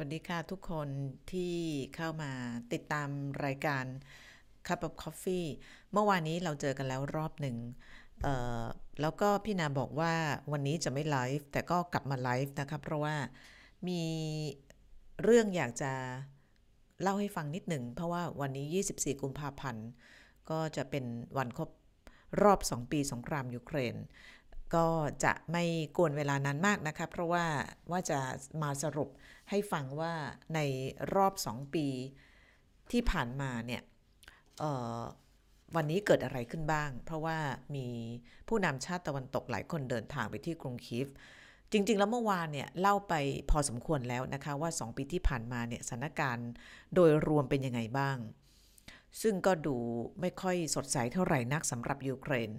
วัสดีค่ะทุกคนที่เข้ามาติดตามรายการ Cup of Coffee เมื่อวานนี้เราเจอกันแล้วรอบหนึ่งแล้วก็พี่นาบอกว่าวันนี้จะไม่ไลฟ์แต่ก็กลับมาไลฟ์นะครับ เพราะว่ามีเรื่องอยากจะเล่าให้ฟังนิดหนึ่ง เพราะว่าวันนี้ 24 กุมภาพันธ์ ก็จะเป็นวันครบรอบ 2 ปีสงครามยูเครน ก็จะไม่กวนเวลานานมากนะคะ เพราะว่าว่าจะมาสรุปให้ฟังว่าในรอบ 2 ปีที่ผ่านมาเนี่ยวันนี้เกิดอะไรขึ้นบ้าง เพราะว่ามีผู้นำชาติตะวันตกหลายคนเดินทางไปที่กรุงคีฟจริง ๆ แล้วเมื่อวานเนี่ยเล่าไปพอสมควรแล้วนะคะว่า 2 ปีที่ผ่านมาเนี่ยสถานการณ์โดยรวมเป็นยังไงบ้าง ซึ่งก็ดูไม่ค่อยสดใสเท่าไหร่นักสำหรับยูเครน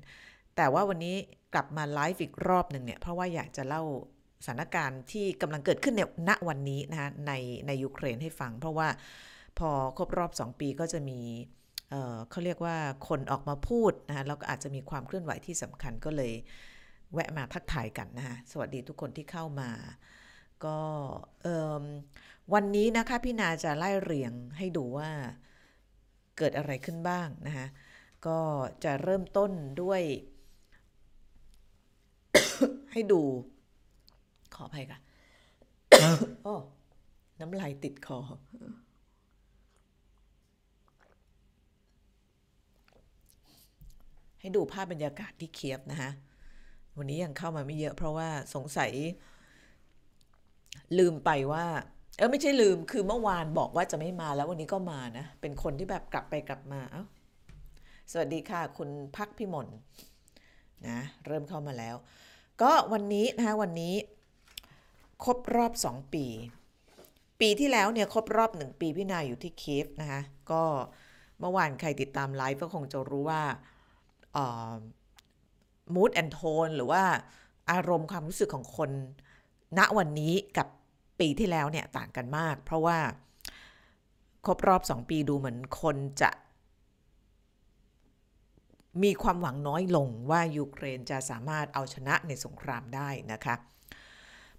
แต่ว่าวันนี้ กลับมาไลฟ์อีกรอบหนึ่งเนี่ยเพราะว่าอยากจะเล่าสถานการณ์ที่กำลังเกิดขึ้นในณวันนี้นะคะในในยูเครนให้ฟัง เพราะว่าพอครบรอบ 2 ปีก็จะมีเอ่อเขาเรียกว่าคนออกมาพูดนะคะแล้วก็อาจจะมีความเคลื่อนไหวที่สำคัญก็เลยแวะมาทักทายกันนะคะสวัสดีทุกคนที่เข้ามา ก็เออวันนี้นะคะพี่นาจะไล่เรียงให้ดูว่าเกิดอะไรขึ้นบ้างนะคะก็จะเริ่มต้นด้วย ให้ดู ขออภัยค่ะโอ้น้ำลายติดคอ ให้ดูภาพบรรยากาศที่เคียฟนะคะวันนี้ยังเข้ามาไม่เยอะเพราะว่าสงสัย ลืมไปว่า เออไม่ใช่ลืมคือเมื่อวานบอกว่าจะไม่มาแล้ววันนี้ก็มานะ เป็นคนที่แบบกลับไปกลับมาเอ้าสวัสดีค่ะ คุณพักพิมลนะ เริ่มเข้ามาแล้ว ก็วันนี้นะคะวันนี้ครบรอบ 2 ปี ปีที่แล้วเนี่ยครบรอบ 1 ปีพี่นาอยู่ที่เคีฟนะคะก็เมื่อวานใครติดตามไลฟ์ก็คงจะรู้ว่ามูดแอนโทนหรือว่าอารมณ์ความรู้สึกของคน ณวันนี้กับปีที่แล้วเนี่ยต่างกันมาก เพราะว่าครบรอบ 2 ปีดูเหมือนคนจะ มีความหวังน้อยลงว่ายูเครนจะสามารถเอาชนะในสงครามได้นะคะ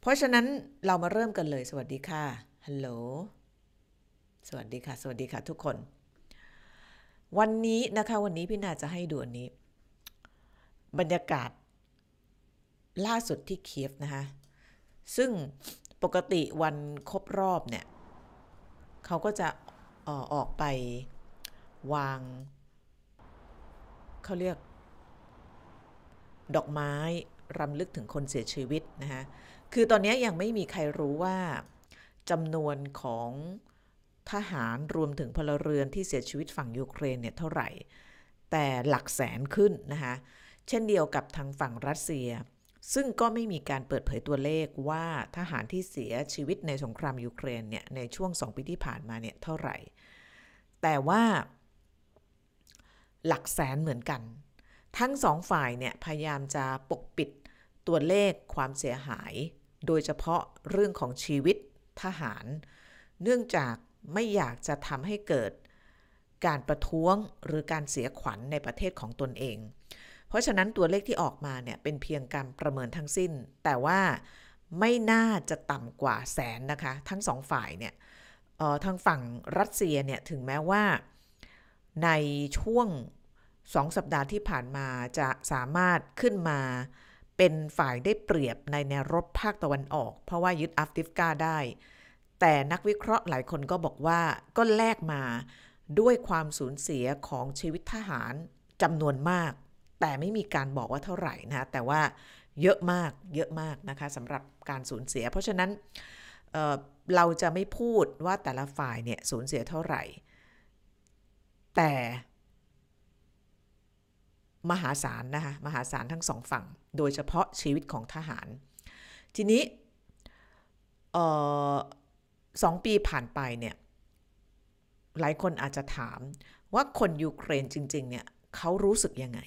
เพราะฉะนั้นเรามาเริ่มกันเลย สวัสดีค่ะ ฮัลโหล สวัสดีค่ะ สวัสดีค่ะทุกคน วันนี้นะคะ วันนี้พี่นาจะให้ดูอันนี้ บรรยากาศ ล่าสุดที่เคียฟนะคะซึ่งปกติวันครบรอบเนี่ย เขาก็จะออออกไปวาง เขาเรียก ดอกไม้รำลึกถึงคนเสียชีวิตนะคะคือตอนนี้ยังไม่มีใครรู้ว่าจำนวนของทหารรวมถึงพลเรือนที่เสียชีวิตฝั่งยูเครนเนี่ยเท่าไหร่ แต่หลักแสนขึ้นนะคะเช่นเดียวกับทางฝั่งรัสเซีย ซึ่งก็ไม่มีการเปิดเผยตัวเลขว่าทหารที่เสียชีวิตในสงครามยูเครนเนี่ยในช่วง 2 ปีที่ผ่านมาเนี่ยเท่าไหร่ แต่ว่า หลักแสนเหมือนกัน ทั้งสองฝ่ายเนี่ยพยายามจะปกปิดตัวเลขความเสียหาย โดยเฉพาะเรื่องของชีวิตทหาร เนื่องจากไม่อยากจะทำให้เกิดการประท้วงหรือการเสียขวัญในประเทศของตนเอง เพราะฉะนั้นตัวเลขที่ออกมาเนี่ยเป็นเพียงการประเมินทั้งสิ้น แต่ว่าไม่น่าจะต่ำกว่าแสนนะคะ ทั้งสองฝ่ายเนี่ยออทางฝั่งรัสเซียเนี่ยถึงแม้ว่าในช่วง สองสัปดาห์ที่ผ่านมาจะสามารถขึ้นมาเป็นฝ่ายได้เปรียบในแนวรบภาคตะวันออก เพราะว่ายึดอัฟติฟกาได้ แต่นักวิเคราะห์หลายคนก็บอกว่าก็แลกมาด้วยความสูญเสียของชีวิตทหารจำนวนมาก แต่ไม่มีการบอกว่าเท่าไหร่นะแต่ว่าเยอะมากเยอะมากนะคะสำหรับการสูญเสีย เพราะฉะนั้นเเราจะไม่พูดว่าแต่ละฝ่ายเนี่ยสูญเสียเท่าไหร่ แต่ มหาศาลนะคะมหาศาลทั้งสองฝั่ง โดยเฉพาะชีวิตของทหาร ทีนี้สองปีผ่านไปเนี่ยหลายคนอาจจะถามว่าคนยูเครนจริงๆเนี่ยเขารู้สึกยังไง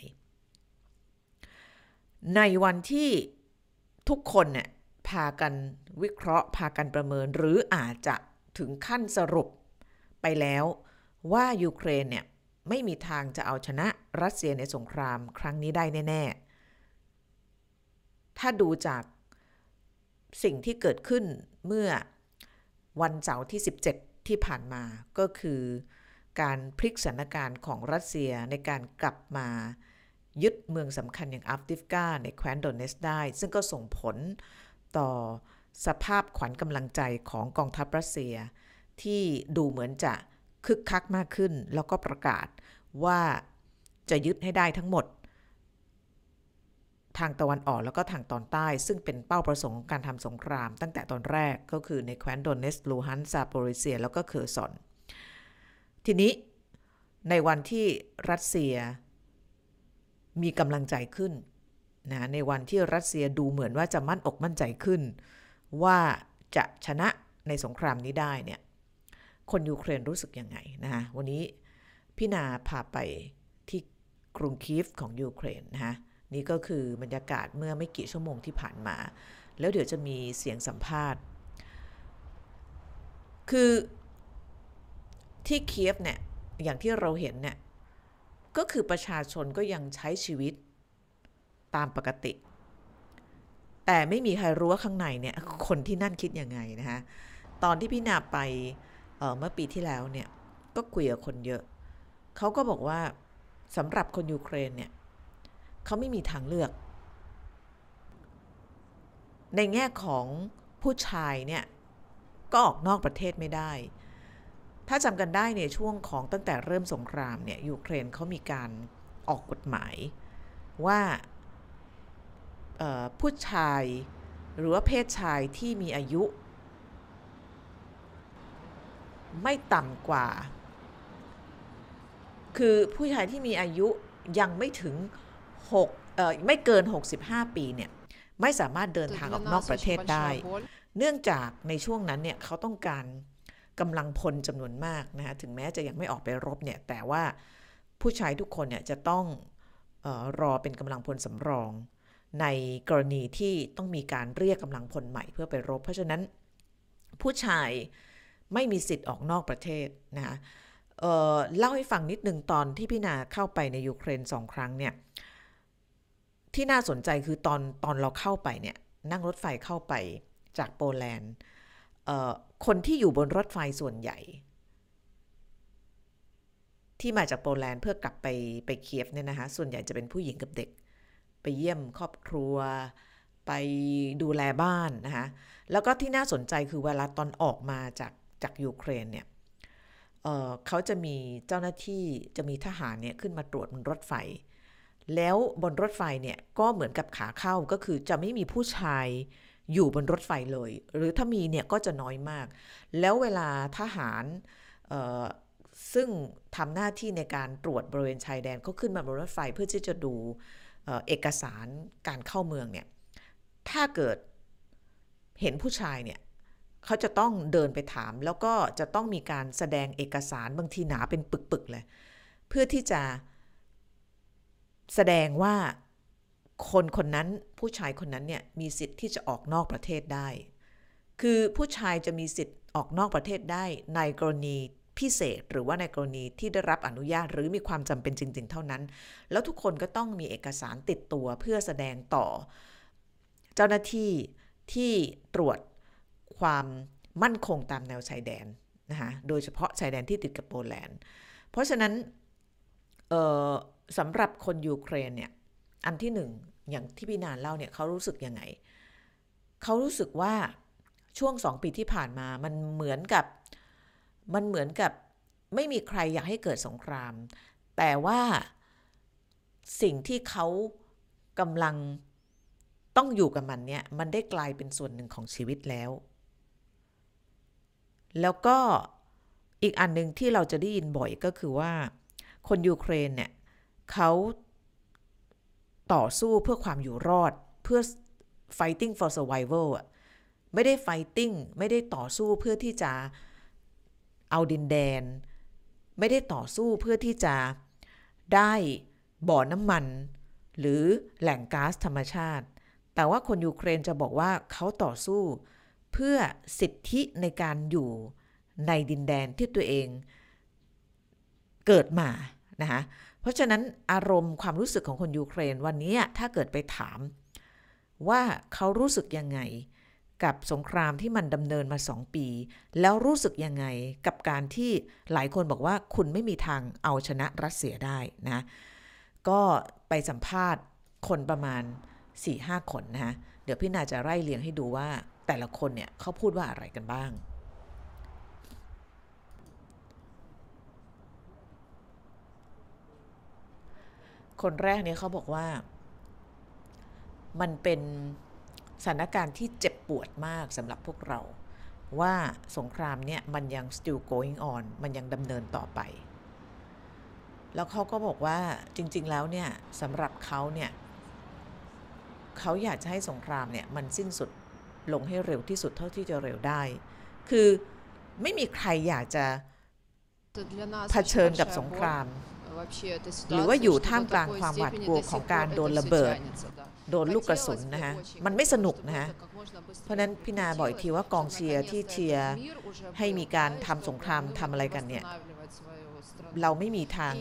ในวันที่ทุกคนเนี่ยพากันวิเคราะห์ พากันประเมินหรืออาจจะถึงขั้นสรุปไปแล้วว่ายูเครนเนี่ย ไม่มีทางจะเอาชนะรัสเซียในสงครามครั้งนี้ได้แน่ ๆ ถ้าดูจากสิ่งที่เกิดขึ้นเมื่อวันเสาร์ที่ 17 ที่ผ่านมาก็คือการพลิกสถานการณ์ของรัสเซียในการกลับมายึดเมืองสำคัญอย่างอัฟดิฟกาในแคว้นโดเนสได้ ซึ่งก็ส่งผลต่อสภาพขวัญกำลังใจของกองทัพรัสเซีย ที่ดูเหมือนจะ คึกคักมากขึ้น แล้วก็ประกาศว่าจะยึดให้ได้ทั้งหมด ทางตะวันออกแล้วก็ทางตอนใต้ ซึ่งเป็นเป้าประสงค์ของการทำสงคราม ตั้งแต่ตอนแรกก็คือในแคว้นโดเนสลูฮันซาโปริเซีย แล้วก็เคอร์ซอน ทีนี้ในวันที่รัสเซียมีกำลังใจขึ้นนะในวันที่รัสเซียดูเหมือนว่าจะมั่นอกมั่นใจขึ้น ว่าจะชนะในสงครามนี้ได้เนี่ย คนยูเครนรู้สึกยังไงนะคะวันนี้พี่นาพาไปที่กรุงคีฟของยูเครนนะคะนี่ก็คือบรรยากาศเมื่อไม่กี่ชั่วโมงที่ผ่านมา แล้วเดี๋ยวจะมีเสียงสัมภาษณ์ คือที่เคียฟเนี่ยอย่างที่เราเห็นเนี่ยก็คือประชาชนก็ยังใช้ชีวิตตามปกติ แต่ไม่มีใครรู้ว่าข้างในเนี่ยคนที่นั่นคิดยังไงนะคะตอนที่พี่นาไป เมื่อปีที่แล้วเนี่ยก็คุยกับคนเยอะ เขาก็บอกว่าสำหรับคนยูเครนเนี่ยเขาไม่มีทางเลือก ในแง่ของผู้ชายเนี่ยก็ออกนอกประเทศไม่ได้ ถ้าจำกันได้เนี่ยช่วงของตั้งแต่เริ่มสงครามเนี่ยยูเครนเขามีการออกกฎหมายว่าผู้ชายหรือว่าเพศชายที่มีอายุ ไม่ต่ำกว่า คือผู้ชายที่มีอายุยังไม่ถึง6เอ่อไม่เกิน 65 ปีเนี่ยไม่สามารถเดินทางออกนอกประเทศได้ เนื่องจากในช่วงนั้นเนี่ยเขาต้องการกำลังพลจำนวนมากนะคะถึงแม้จะยังไม่ออกไปรบเนี่ยแต่ว่าผู้ชายทุกคนเนี่ยจะต้องออรอเป็นกำลังพลสำรอง ในกรณีที่ต้องมีการเรียกกำลังพลใหม่เพื่อไปรบ เพราะฉะนั้นผู้ชาย ไม่มีสิทธิ์ออกนอกประเทศนะเเล่าให้ฟังนิดนึงตอนที่พี่นาเข้าไปในยูเครนสองครั้งเนี่ยที่น่าสนใจคือตอนตอนเราเข้าไปเนี่ยนั่งรถไฟเข้าไปจากโปแลนด์คนที่อยู่บนรถไฟส่วนใหญ่ ที่มาจากโปแลนด์เพื่อกลับไปไปเคียฟเนี่ยนะคะส่วนใหญ่จะเป็นผู้หญิงกับเด็ก ไปเยี่ยมครอบครัว ไปดูแลบ้านนะคะแล้วก็ที่น่าสนใจคือเวลาตอนออกมาจาก จากยูเครนเนี่ยเเขาจะมีเจ้าหน้าที่จะมีทหารเนี่ยขึ้นมาตรวจบนรถไฟ แล้วบนรถไฟเนี่ยก็เหมือนกับขาเข้าก็คือจะไม่มีผู้ชายอยู่บนรถไฟเลย หรือถ้ามีเนี่ยก็จะน้อยมาก แล้วเวลาทหารซึ่งทำหน้าที่ในการตรวจบริเวณชายแดนก็ขึ้นมาบนรถไฟเพื่อที่จะดูเอกสารการเข้าเมืองเนี่ย ถ้าเกิดเห็นผู้ชายเนี่ย เขาจะต้องเดินไปถาม แล้วก็จะต้องมีการแสดงเอกสารบางทีหนาเป็นปึกๆเลย เพื่อที่จะแสดงว่าคนคนนั้นผู้ชายคนนั้นเนี่ยมีสิทธิ์ที่จะออกนอกประเทศได้ คือผู้ชายจะมีสิทธิ์ออกนอกประเทศได้ในกรณีพิเศษ หรือว่าในกรณีที่ได้รับอนุญาตหรือมีความจำเป็นจริง ๆ เท่านั้น แล้วทุกคนก็ต้องมีเอกสารติดตัวเพื่อแสดงต่อ เจ้าหน้าที่ที่ตรวจ ความมั่นคงตามแนวชายแดนนะคะโดยเฉพาะชายแดนที่ติดกับโปแลนด์ เพราะฉะนั้นสำหรับคนยูเครนเนี่ยอันที่หนึ่งอย่างที่พี่นานเล่าเนี่ยเขารู้สึกยังไงเขารู้สึกว่าช่วงสองปีที่ผ่านมามันเหมือนกับมันเหมือนกับไม่มีใครอยากให้เกิดสงคราม แต่ว่าสิ่งที่เขากำลังต้องอยู่กับมันเนี่ยมันได้กลายเป็นส่วนหนึ่งของชีวิตแล้ว แล้วก็อีกอันหนึ่งที่เราจะได้ยินบ่อยก็คือว่า คนยูเครนเนี่ยเขาต่อสู้เพื่อความอยู่รอดเพื่อ fighting for survival อะไม่ได้ fighting ไม่ได้ต่อสู้เพื่อที่จะเอาดินแดน ไม่ได้ต่อสู้เพื่อที่จะได้บ่อน้ำมัน หรือแหล่งก๊าซธรรมชาติ แต่ว่าคนยูเครนจะบอกว่าเขาต่อสู้ เพื่อสิทธิในการอยู่ในดินแดนที่ตัวเองเกิดมานะคะเพราะฉะนั้นอารมณ์ความรู้สึกของคนยูเครนวันนี้ถ้าเกิดไปถาม ว่าเขารู้สึกยังไง กับสงครามที่มันดำเนินมาสองปี แล้วรู้สึกยังไงกับการที่หลายคนบอกว่าคุณไม่มีทางเอาชนะรัสเซียได้นะก็ไปสัมภาษณ์คนประมาณ4-5คนนะฮะเดี๋ยวพี่นาจะไล่เรียงให้ดูว่า แต่ละคนเนี่ยเขาพูดว่าอะไรกันบ้าง คนแรกเนี่ยเขาบอกว่า มันเป็นสถานการณ์ที่เจ็บปวดมากสำหรับพวกเรา ว่าสงครามเนี่ยมันยัง still going on มันยังดำเนินต่อไป แล้วเขาก็บอกว่าจริง ๆ แล้วเนี่ยสำหรับเขาเนี่ยเขาอยากจะให้สงครามเนี่ยมันสิ้นสุด ลงให้เร็วที่สุดเท่าที่จะเร็วได้ คือไม่มีใครอยากจะเผเผชิญกับสงคราม หรือว่าอยู่ท่ามกลางความหวาดกลัวของการโดนระเบิด โดนลูกกระสุนนะฮะ มันไม่สนุกนะฮะ เพราะฉะนั้นพี่นาบอกอีกทีว่ากองเชียร์ที่เชียร์ให้มีการทำสงครามทำอะไรกันเนี่ย เราไม่มีทาง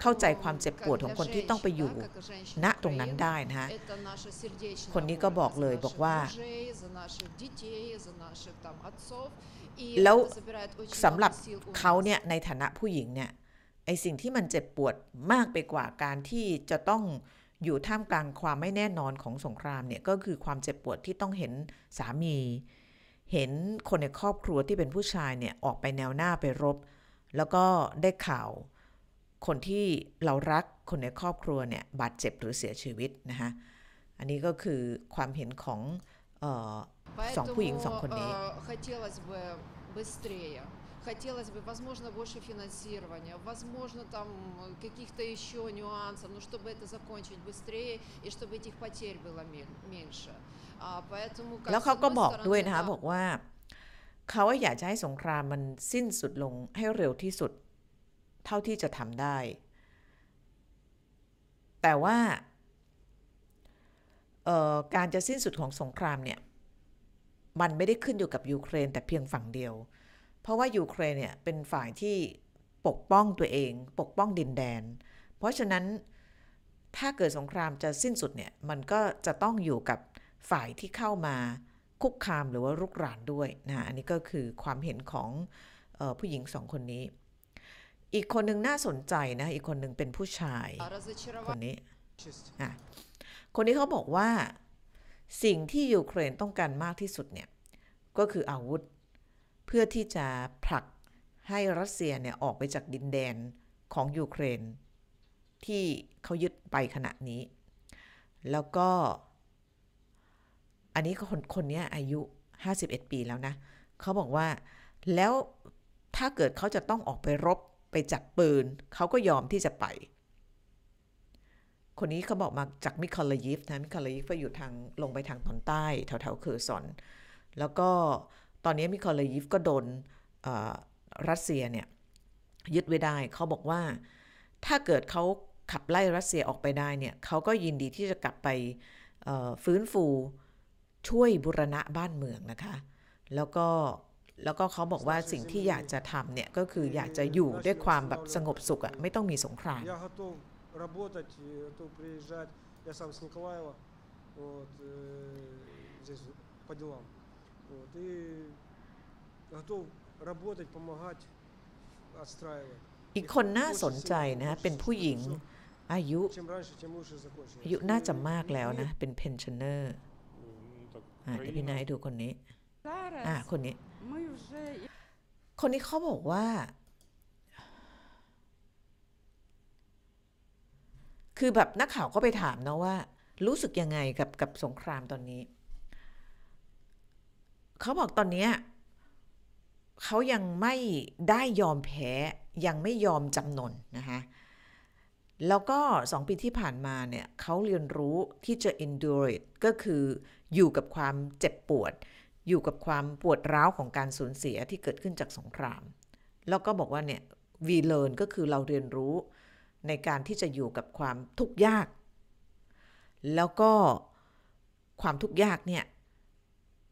เข้าใจความเจ็บปวดของคนที่ต้องไปอยู่ณตรงนั้นได้นะฮะคนนี้ก็บอกเลยบอกว่า แล้วสำหรับเขาเนี่ยในฐานะผู้หญิงเนี่ยไอสิ่งที่มันเจ็บปวดมากไปกว่าการที่จะต้องอยู่ท่ามกลางความไม่แน่นอนของสงครามเนี่ยก็คือความเจ็บปวดที่ต้องเห็นสามี เห็นคนในครอบครัวที่เป็นผู้ชายเนี่ยออกไปแนวหน้าไปรบ แล้วก็ได้ข่าวคนที่เรารักคนในครอบครัวเนี่ยบาดเจ็บหรือเสียชีวิตนะคะอันนี้ก็คือความเห็นของเออ สองผู้หญิงสองคนนี้ быстрее. Хотелось бы, возможно, больше финансирования, возможно, там э, каких-то еще нюансов, но чтобы это закончить быстрее и чтобы этих потерь было ме- меньше. А, поэтому, как แล้ว с เขาก็ одной บอก стороны, ด้วยนะคะ да, บอกว่า เขาอยากจะให้สงครามมันสิ้นสุดลงให้เร็วที่สุด เท่าที่จะทำได้ แต่ว่าการจะสิ้นสุดของสงครามเนี่ยมันไม่ได้ขึ้นอยู่กับยูเครนแต่เพียงฝั่งเดียว เพราะว่ายูเครนเนี่ยเป็นฝ่ายที่ปกป้องตัวเอง ปกป้องดินแดน เพราะฉะนั้นถ้าเกิดสงครามจะสิ้นสุดเนี่ยมันก็จะต้องอยู่กับฝ่ายที่เข้ามา คุกคามหรือว่ารุกรานด้วยนะอันนี้ก็คือความเห็นของออผู้หญิงสองคนนี้ อีกคนหนึ่งน่าสนใจนะอีกคนหนึ่งเป็นผู้ชายคนนี้คนนี้เขาบอกว่าสิ่งที่ยูเครนต้องการมากที่สุดเนี่ยก็คืออาวุธเพื่อที่จะผลักให้รัสเซียเนี่ยออกไปจากดินแดนของยูเครน ที่เขายึดไปขณะนี้ แล้วก็ อันนี้คนคนนี้อายุ 51 ปีแล้วนะเขาบอกว่าแล้วถ้าเกิดเขาจะต้องออกไปรบไปจับปืน เขาก็ยอมที่จะไป คนนี้เขาบอกมาจากมิคาลายิฟนะมิคาลายิฟก็อยู่ทางลงไปทางตอนใต้แถวแถวๆเคอร์ซอน แล้วก็ตอนนี้มิคาลายิฟก็โดนรัสเซียเนี่ยยึดไว้ได้ เขาบอกว่าถ้าเกิดเขาขับไล่รัสเซียออกไปได้เนี่ยเขาก็ยินดีที่จะกลับไปฟื้นฟู ช่วยบุรณะบ้านเมืองนะคะ แล้วก็แล้วก็เขาบอกว่าสิ่งที่อยากจะทำเนี่ยก็คืออยากจะอยู่ด้วยความแบบสงบสุขอะไม่ต้องมีสงครามอีกคนน่าสนใจนะเป็นผู้หญิงอายุอายุน่าจะมากแล้วนะ เป็น pensioner อะเดี๋ยวพี่นาให้ดูคนนี้ อ่าคนนี้ คนนี้เขาบอกว่า คือแบบนักข่าวก็ไปถามนะว่า รู้สึกยังไงกับกับสงครามตอนนี้ เขาบอกตอนนี้เขายังไม่ได้ยอมแพ้ยังไม่ยอมจำนนนะคะ แล้วก็สองปีที่ผ่านมาเนี่ยเขาเรียนรู้ที่จะ endure it ก็คืออยู่กับความเจ็บปวด อยู่กับความปวดร้าวของการสูญเสียที่เกิดขึ้นจากสงคราม แล้วก็บอกว่าเนี่ย we learn ก็คือเราเรียนรู้ในการที่จะอยู่กับความทุกข์ยาก แล้วก็ความทุกข์ยากเนี่ย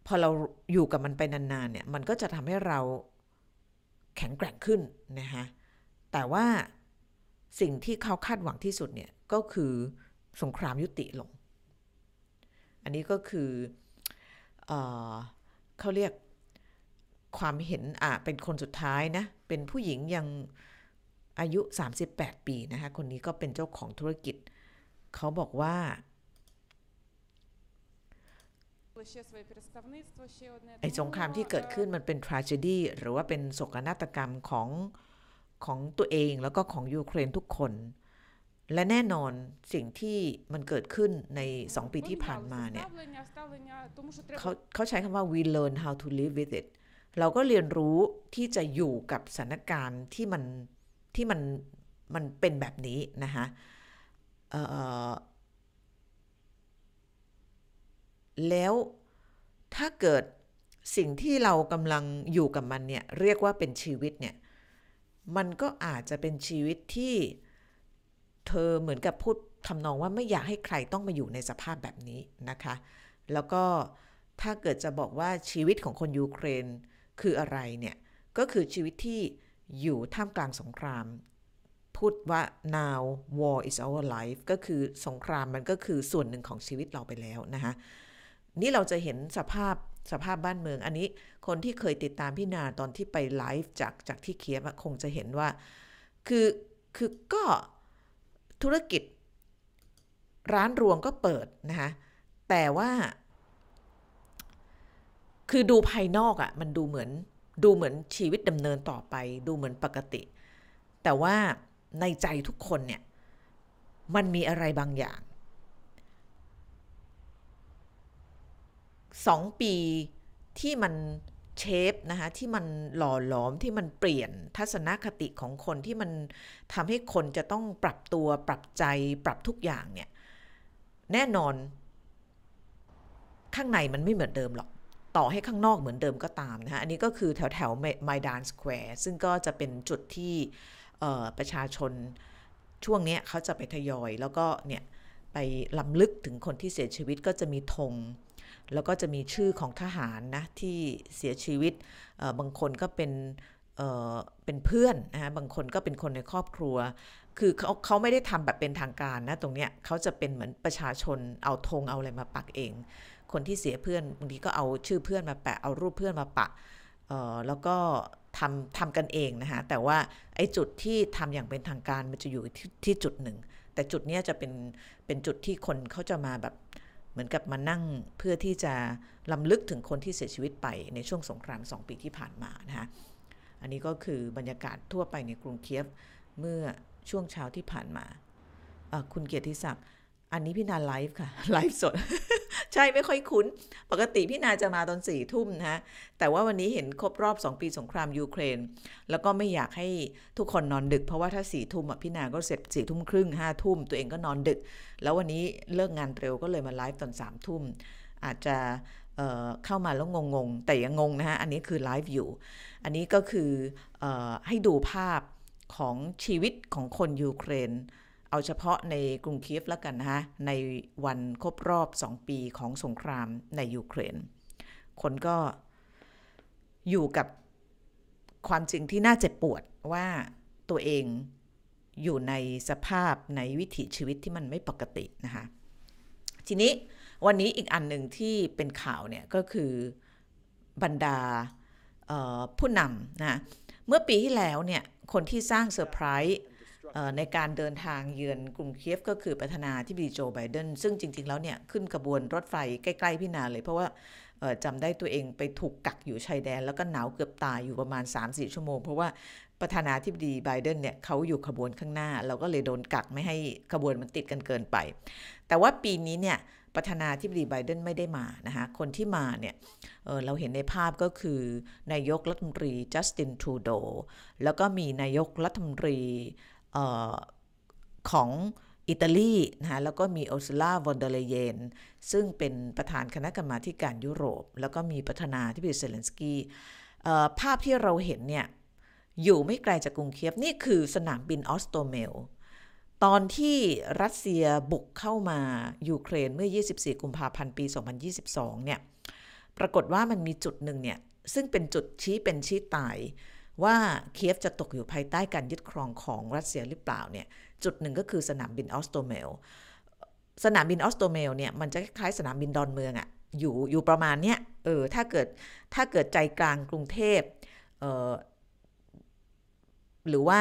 พอเราอยู่กับมันไปนานๆเนี่ยมันก็จะทำให้เราแข็งแกร่งขึ้นนะคะแต่ว่า สิ่งที่เขาคาดหวังที่สุดเนี่ยก็คือสงครามยุติลง อันนี้ก็คือเอเขาเรียกความเห็นอะเป็นคนสุดท้ายนะ เป็นผู้หญิงยังอายุ 38 ปีนะคะ คนนี้ก็เป็นเจ้าของธุรกิจ เขาบอกว่า ไอ้สงครามที่เกิดขึ้นมันเป็น tragedy หรือว่าเป็นโศกนาฏกรรมของ ของตัวเองแล้วก็ของยูเครนทุกคน และแน่นอนสิ่งที่มันเกิดขึ้นใน 2 ปีที่ผ่านมาเนี่ยเขาเขาใช้คำว่า we learn how to live with it เราก็เรียนรู้ที่จะอยู่กับสถานการณ์ที่มันที่มันมันเป็นแบบนี้นะคะแล้วถ้าเกิดสิ่งที่เรากำลังอยู่กับมันเนี่ยเรียกว่าเป็นชีวิตเนี่ย มันก็อาจจะเป็นชีวิตที่เธอเหมือนกับพูดทำนองว่าไม่อยากให้ใครต้องมาอยู่ในสภาพแบบนี้นะคะ แล้วก็ถ้าเกิดจะบอกว่าชีวิตของคนยูเครนคืออะไรเนี่ย ก็คือชีวิตที่อยู่ท่ามกลางสงคราม พูดว่า now war is our life ก็คือสงครามมันก็คือส่วนหนึ่งของชีวิตเราไปแล้วนะคะนี่เราจะเห็นสภาพ สภาพบ้านเมือง อันนี้คนที่เคยติดตามพี่นาตอนที่ไปไลฟ์จากจากที่เคียฟอะคงจะเห็นว่า คือคือก็ธุรกิจร้านรวงก็เปิดนะคะแต่ว่า คือดูภายนอกอะ่ะ มันดูเหมือนดูเหมือนชีวิตดำเนินต่อไป ดูเหมือนปกติ แต่ว่าในใจทุกคนเนี่ย มันมีอะไรบางอย่าง สองปีที่มันเชฟนะคะที่มันหล่อหลอมที่มันเปลี่ยนทัศนคติของคนที่มันทำให้คนจะต้องปรับตัวปรับใจปรับทุกอย่างเนี่ย แน่นอน ข้างในมันไม่เหมือนเดิมหรอก ต่อให้ข้างนอกเหมือนเดิมก็ตามนะคะอันนี้ก็คือแถวแถวไมดานสแควร์ซึ่งก็จะเป็นจุดที่ประชาชนช่วงนี้เขาจะไปทยอย แล้วก็เนี่ยไปล้ำลึกถึงคนที่เสียชีวิตก็จะมีธง แล้วก็จะมีชื่อของทหารนะที่เสียชีวิตบางคนก็เป็นเเป็นเพื่อนนะบางคนก็เป็นคนในครอบครัว คือเขาเขาไม่ได้ทำแบบเป็นทางการนะตรงเนี้ยเขาจะเป็นเหมือนประชาชนเอาธงเอาอะไรมาปักเอง คนที่เสียเพื่อนบางทีก็เอาชื่อเพื่อนมาแปะเอารูปเพื่อนมาปะแล้วก็ทำทำกันเองนะคะแต่ว่าไอ้จุดที่ทำอย่างเป็นทางการมันจะอยู่ทที่จุดหนึ่ง แต่จุดนี้จะเป็นเป็นจุดที่คนเขาจะมาแบบ เหมือนกับมานั่งเพื่อที่จะล้ำลึกถึงคนที่เสียชีวิตไปในช่วงสงครามสองปีที่ผ่านมานะคะอันนี้ก็คือบรรยากาศทั่วไปในกรุงเคียฟเมื่อช่วงเช้าที่ผ่านมา คุณเกียรติศักดิ์ อันนี้พี่นาไลฟ์ค่ะ ไลฟ์สด ใช่ไม่ค่อยคุ้น ปกติพี่นาจะมาตอนสี่ทุ่มนะฮะแต่ว่าวันนี้เห็นครบรอบ 2 ปีสงครามยูเครน แล้วก็ไม่อยากให้ทุกคนนอนดึก เพราะว่าถ้าสี่ทุ่มพี่นาก็เสร็จสี่ทุ่มครึ่งห้าทุ่มตัวเองก็นอนดึก แล้ววันนี้เลิกงานเร็วก็เลยมาไลฟ์ตอนสามทุ่มอาจจะเเข้ามาแล้วงงๆ แต่ยังงงนะฮะ อันนี้คือไลฟ์อยู่ อันนี้ก็คืออให้ดูภาพของชีวิตของคนยูเครน เอาเฉพาะในกรุงเคียฟแล้วกันนะคะในวันครบรอบ 2 ปีของสงครามในยูเครน คนก็อยู่กับความจริงที่น่าเจ็บปวดว่าตัวเองอยู่ในสภาพในวิถีชีวิตที่มันไม่ปกตินะคะทีนี้วันนี้อีกอันหนึ่งที่เป็นข่าวเนี่ยก็คือบรรดาผู้นำนะเมื่อปีที่แล้วเนี่ยคนที่สร้างเซอร์ไพรส์ ในการเดินทางเยือนกรุงเคียฟก็คือประธานาธิบดีโจไบเดนซึ่งจริง ๆ แล้วเนี่ยขึ้นกระบวนรถไฟใกล้ ๆ พี่นาเลย เพราะว่าจำได้ตัวเองไปถูกกักอยู่ชายแดน แล้วก็หนาวเกือบตายอยู่ประมาณ 3-4 ชั่วโมง เพราะว่าประธานาธิบดีไบเดนเนี่ยเขาอยู่ขบวนข้างหน้า เราก็เลยโดนกักไม่ให้ขบวนมันติดกันเกินไป แต่ว่าปีนี้เนี่ยประธานาธิบดีไบเดนไม่ได้มานะคะคนที่มาเนี่ยเราเห็นในภาพก็คือนายกรัฐมนตรีจัสตินทรูโดแล้วก็มีนายกรัฐมนตรี ของอิตาลีนะคะแล้วก็มีเออซูลาวอนเดอร์ไลเอิน ซึ่งเป็นประธานคณะกรรมาธิการยุโรป แล้วก็มีประธานาธิบดีเซเลนสกี้ภาพที่เราเห็นเนี่ย อยู่ไม่ไกลจากกรุงเคียฟ นี่คือสนามบินออสโตเมล ตอนที่รัสเซียบุกเข้ามายูเครนเมื่อ 24 กุมภาพันธ์ปี 2022 เนี่ย ปรากฏว่ามันมีจุดหนึ่งเนี่ย ซึ่งเป็นจุดชี้เป็นชี้ตาย ว่าเคียฟจะตกอยู่ภายใต้การยึดครองของรัสเซียหรือเปล่าเนี่ยจุดหนึ่งก็คือสนามบินออสโตเมลสนามบินออสโตเมลเนี่ยมันจะคล้ายสนามบินดอนเมืองอะอยู่อยู่ประมาณเนี้ยเออถ้าเกิดถ้าเกิดใจกลางกรุงเทพเออหรือว่า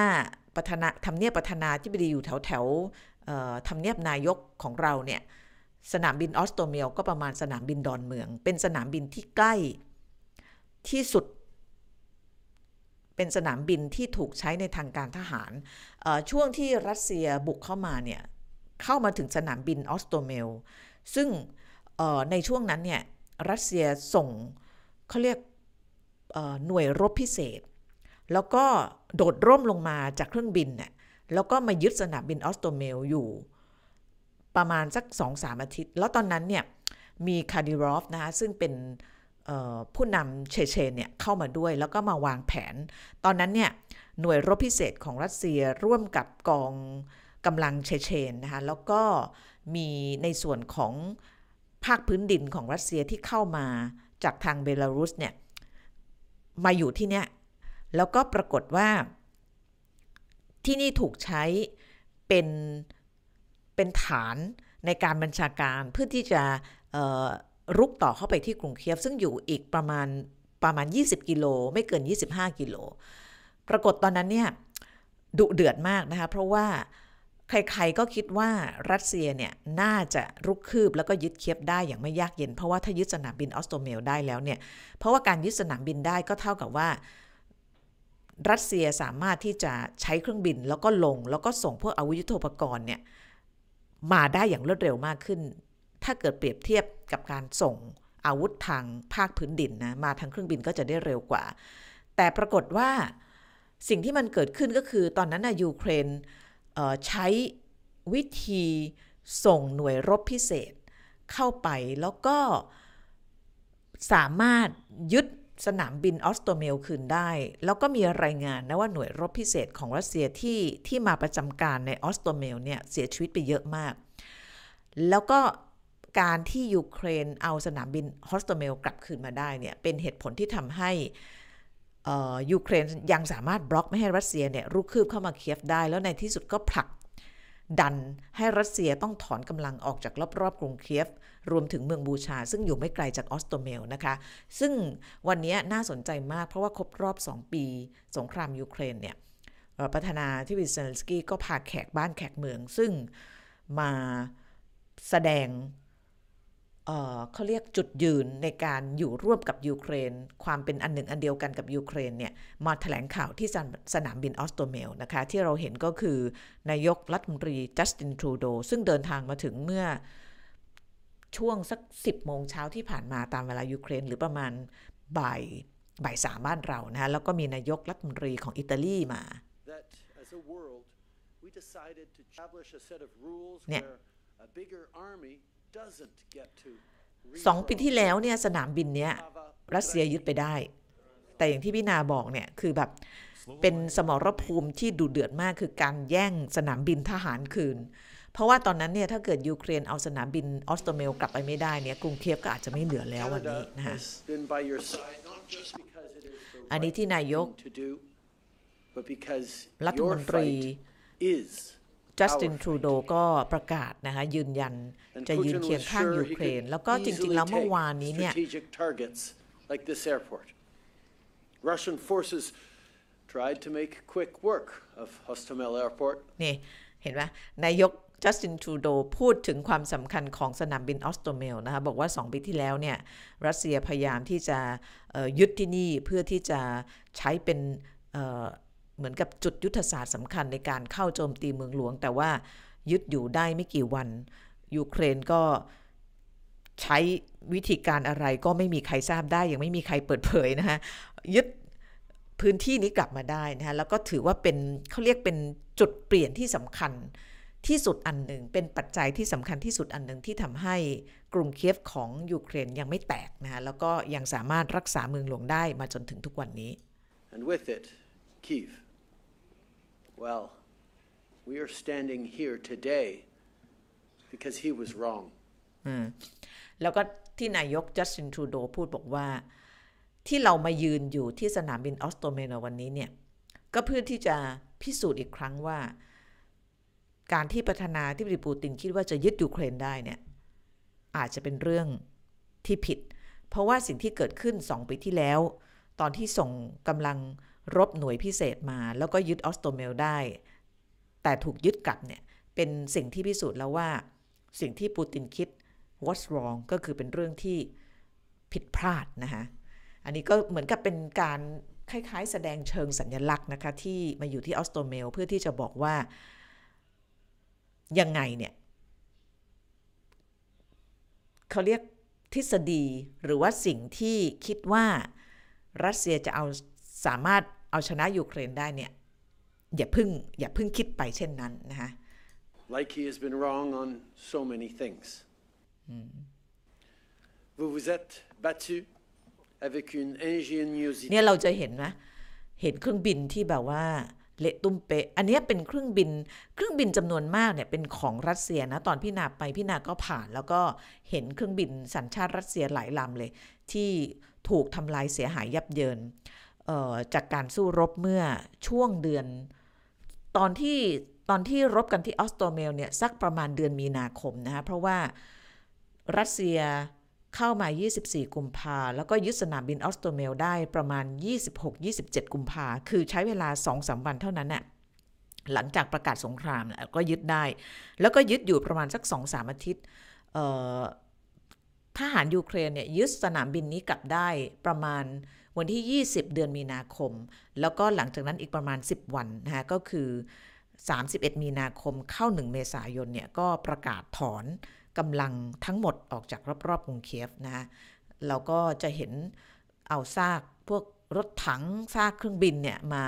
ประธานาทำเนียบประธานาธิบดีอยู่แถวแถวเอ่อทำเนียบนายกของเราเนี่ยสนามบินออสโตเมลก็ประมาณสนามบินดอนเมือง เป็นสนามบินที่ใกล้ที่สุด เป็นสนามบินที่ถูกใช้ในทางการทหาร ช่วงที่รัสเซียบุกเข้ามาเนี่ยเข้ามาถึงสนามบินออสโตเมล ซึ่งในช่วงนั้นเนี่ยรัสเซียส่งเขาเรียกหน่วยรบพิเศษ แล้วก็โดดร่มลงมาจากเครื่องบินเนี่ยแล้วก็มายึดสนามบินออสโตเมลอยู่ประมาณสัก2อสามอาทิตย์ แล้วตอนนั้นเนี่ยมีคาดิรอฟนะคะซึ่งเป็น ผู้นำเชเชนเนี่ยเข้ามาด้วยแล้วก็มาวางแผน ตอนนั้นเนี่ยหน่วยรบพิเศษของรัสเซียร่วมกับกองกำลังเชเชนนะคะแล้วก็มีในส่วนของภาคพื้นดินของรัสเซียที่เข้ามาจากทางเบลารุสเนี่ยมาอยู่ที่เนี่ยแล้วก็ปรากฏว่าที่นี่ถูกใช้เป็นเป็นฐานในการบัญชาการเพื่อที่จะ รุกต่อเข้าไปที่กรุงเคียฟซึ่งอยู่อีกประมาณประมาณ 20 กิโลไม่เกิน 25 กิโล ปรากฏตอนนั้นเนี่ยดุเดือดมากนะคะเพราะว่าใครๆก็คิดว่ารัสเซียเนี่ยน่าจะรุกคืบแล้วก็ยึดเคียฟได้อย่างไม่ยากเย็น เพราะว่าถ้ายึดสนามบินออสโตเมลได้แล้วเนี่ยเพราะว่าการยึดสนามบินได้ก็เท่ากับว่า รัสเซียสามารถที่จะใช้เครื่องบินแล้วก็ลง แล้วก็ส่งพวกอาวุธยุทโธปกรณ์เนี่ยมาได้อย่างรวดเร็วมากขึ้น ถ้าเกิดเปรียบเทียบกับการส่งอาวุธทางภาคพื้นดินนะมาทางเครื่องบินก็จะได้เร็วกว่า แต่ปรากฏว่าสิ่งที่มันเกิดขึ้นก็คือตอนนั้นนะยูเครนใช้วิธีส่งหน่วยรบพิเศษเข้าไปแล้วก็สามารถยึดสนามบินออสโตเมลคืนได้ แล้วก็มีรายงานนะว่าหน่วยรบพิเศษของรัสเซียที่ที่มาประจำการในออสโตเมลเนี่ยเสียชีวิตไปเยอะมาก แล้วก็ การที่ยูเครนเอาสนามบินฮอสโตเมลกลับคืนมาได้เนี่ยเป็นเหตุผลที่ทำให้ยูเครนยังสามารถบล็อกไม่ให้รัสเซียเนี่ยรุกคืบเข้ามาเคียฟได้ แล้วในที่สุดก็ผลักดันให้รัสเซียต้องถอนกำลังออกจากรอบๆกรุงเคียฟ รวมถึงเมืองบูชา ซึ่งอยู่ไม่ไกลจากออสโตเมลนะคะ ซึ่งวันนี้น่าสนใจมากเพราะว่าครบรอบ 2 ปี สงครามยูเครนเนี่ยประธานาธิบดีเซเลนสกี้ก็พาแขกบ้านแขกเมือง ซึ่งมาแสดง เอ่อเขาเรียกจุดยืนในการอยู่ร่วมกับยูเครน ความเป็นอันหนึ่งอันเดียวกันกับยูเครนเนี่ยมาแถลงข่าวที่สนสนามบินออสโตเมลนะคะ ที่เราเห็นก็คือนายกรัฐมนตรีจัสตินทรูโดซึ่งเดินทางมาถึงเมื่อช่วงสัก 10 โมงเช้าที่ผ่านมาตามเวลายูเครน หรือประมาณบ่ายบ่ายสามบ้านเรานะฮะแล้วก็มีนายกรัฐมนตรีของอิตาลีมา that as a world, we decided to establish a set of rules Yeah. where a bigger army doesn't get to สองปีที่แล้วเนี่ยสนามบินเนี้ย Slava รัสเซียยึดไปได้ แต่อย่างที่พี่นาบอกเนี่ยคือแบบเป็นสมรภูมิที่ดุเดือดมากคือการแย่งสนามบินทหารคืน เพราะว่าตอนนั้นเนี่ยถ้าเกิดยูเครนเอาสนามบินออสโตเมลกลับไปไม่ได้เนี่ยกรุงเคียฟก็อาจจะไม่เหลือแล้ววันนี้ Canada นะฮะ has been by your side, not just because it is the อันนี้ right ที่นายก thing to do, but because รัฐม your นตรี fight is จัสติน our ทรู fight. โดก็ประกาศนะคะยืนยัน And จะยืน Putin เคียง was ข้าง sure ยู he เครน could แล้วก็จริงๆ easily แล้วเมื่อ take วานนี้เนี่ย strategic targets like this airport. Russian forces tried to make quick work of Hostomel Airport นี่เห็นไหมนายกจัสตินทรูโดพูดถึงความสำคัญของสนามบินออสโตเมลนะคะบอกว่า 2 ปีที่แล้วเนี่ยรัสเซียพยายามที่จะเอ่อยึดที่นี่เพื่อที่จะใช้เป็น เหมือนกับจุดยุทธศาสตร์สำคัญในการเข้าโจมตีเมืองหลวง แต่ว่ายึดอยู่ได้ไม่กี่วัน ยูเครนก็ใช้วิธีการอะไรก็ไม่มีใครทราบได้ ยังไม่มีใครเปิดเผยนะฮะยึดพื้นที่นี้กลับมาได้นะฮะแล้วก็ถือว่าเป็นเขาเรียกเป็นจุดเปลี่ยนที่สำคัญที่สุดอันหนึ่ง เป็นปัจจัยที่สำคัญที่สุดอันหนึ่งที่ทำให้กรุงเคียฟของยูเครนยังไม่แตกนะฮะแล้วก็ยังสามารถรักษาเมืองหลวงได้มาจนถึงทุกวันนี้ and with it, Kiev. Well, we are standing here today because he was wrong. แล้วก็ที่นายกจัสตินทรูโดพูดบอกว่า ที่เรามายืนอยู่ที่สนามบินออสโตเมนวันนี้เนี่ย ก็เพื่อที่จะพิสูจน์อีกครั้งว่า การที่ประธานาธิบดีปูตินคิดว่าจะยึดยูเครนได้เนี่ย อาจจะเป็นเรื่องที่ผิด เพราะว่าสิ่งที่เกิดขึ้น 2 ปีที่แล้ว ตอนที่ส่งกำลัง รบหน่วยพิเศษมา แล้วก็ยึดออสโตเมลได้ แต่ถูกยึดกลับเนี่ย เป็นสิ่งที่พิสูจน์แล้วว่า สิ่งที่ปูตินคิด what's wrong ก็คือเป็นเรื่องที่ผิดพลาดนะคะอันนี้ก็เหมือนกับเป็นการคล้ายๆ แสดงเชิงสัญญลักษณ์นะคะ ที่มาอยู่ที่ออสโตเมลเพื่อที่จะบอกว่า ยังไงเนี่ยเขาเรียกทฤษฎีหรือว่าสิ่งที่คิดว่ารัสเซียจะเอาสามารถ เอาชนะยูเครนได้เนี่ยอย่าเพึ่งอย่าเพึ่งคิดไปเช่นนั้นนะคะ like he has been wrong on so many things. Vous vous êtes battu avec une ingéniosité เนี่ยเราจะเห็นนะเห็นเครื่องบินที่แบบว่าเละตุ้มเป๊ะอันเนี้ยเป็นเครื่องบิน เครื่องบินจำนวนมากเนี่ยเป็นของรัสเซียนะ ตอนพี่นาไปพี่นาก็ผ่านแล้วก็เห็นเครื่องบินสัญชาติรัสเซียหลายลำเลย ที่ถูกทำลายเสียหายยับเยินเอ่อ จากการสู้รบเมื่อช่วงเดือน ตอนที่ตอนที่รบกันที่ออสโตเมลเนี่ยสักประมาณเดือนมีนาคมนะคะเพราะว่ารัสเซียเข้ามา 24 กุมภาแล้วก็ยึดสนามบินออสโตเมลได้ประมาณ 26-27 กุมภาคือใช้เวลา 2-3 วันเท่านั้นน่ะหลังจากประกาศสงครามแล้วก็ยึดได้ แล้วก็ยึดอยู่ประมาณสัก 2-3 อาทิตย์ทหารยูเครนเนี่ยยึดสนามบินนี้กลับได้ประมาณ วันที่ 20 เดือนมีนาคม แล้วก็หลังจากนั้นอีกประมาณ 10 วันนะคะก็คือ 31 มีนาคมเข้า 1 เมษายนเนี่ยก็ประกาศถอนกำลังทั้งหมดออกจากรอบๆกรุงเคียฟนะคะเราก็จะเห็นเอาซากพวกรถถังซากเครื่องบินเนี่ยมา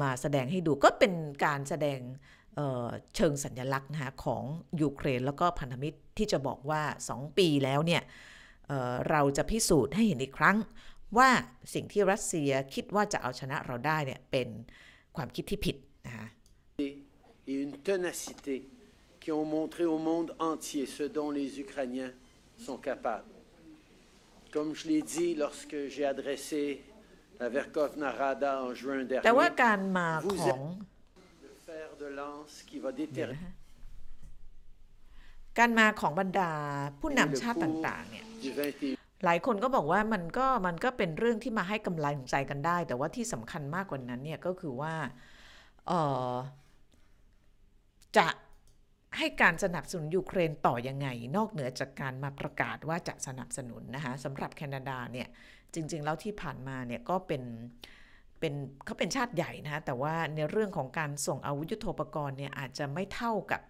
มาแสดงให้ดูก็เป็นการแสดงเเชิงสัญญลักษณ์นะคะของยูเครนแล้วก็พันธมิตรที่จะบอกว่า 2 ปีแล้วเนี่ยเเราจะพิสูจน์ให้เห็นอีกครั้ง ว่าสิ่งที่รัสเซียคิดว่าจะเอาชนะเราได้เนี่ยเป็นความคิดที่ผิดนะคะ et une ténacité qui ont montré au monde entier ce dont les Ukrainiens sont capables. Comme je l'ai dit lorsque j'ai adressé la Verkhovna Rada en juin แต่ว่า dernier, การมาของ le fer de lance qui va เดี๋ยว déterminer นะฮะการมาของบรรดาผู้นำชาติต่างๆเนี่ย du 21 หลายคนก็บอกว่ามันก็มันก็เป็นเรื่องที่มาให้กำลังใจกันได้ แต่ว่าที่สำคัญมากกว่านั้นเนี่ยก็คือว่าเออจะให้การสนับสนุนยูเครนต่อยังไง นอกเหนือจากการมาประกาศว่าจะสนับสนุนนะคะสำหรับแคนาดาเนี่ยจริง ๆ แล้วที่ผ่านมาเนี่ยก็เป็นเป็นเขาเป็นชาติใหญ่นะคะแต่ว่าในเรื่องของการส่งอาวุธยุโทโธปกรณ์เนี่ยอาจจะไม่เท่ากับ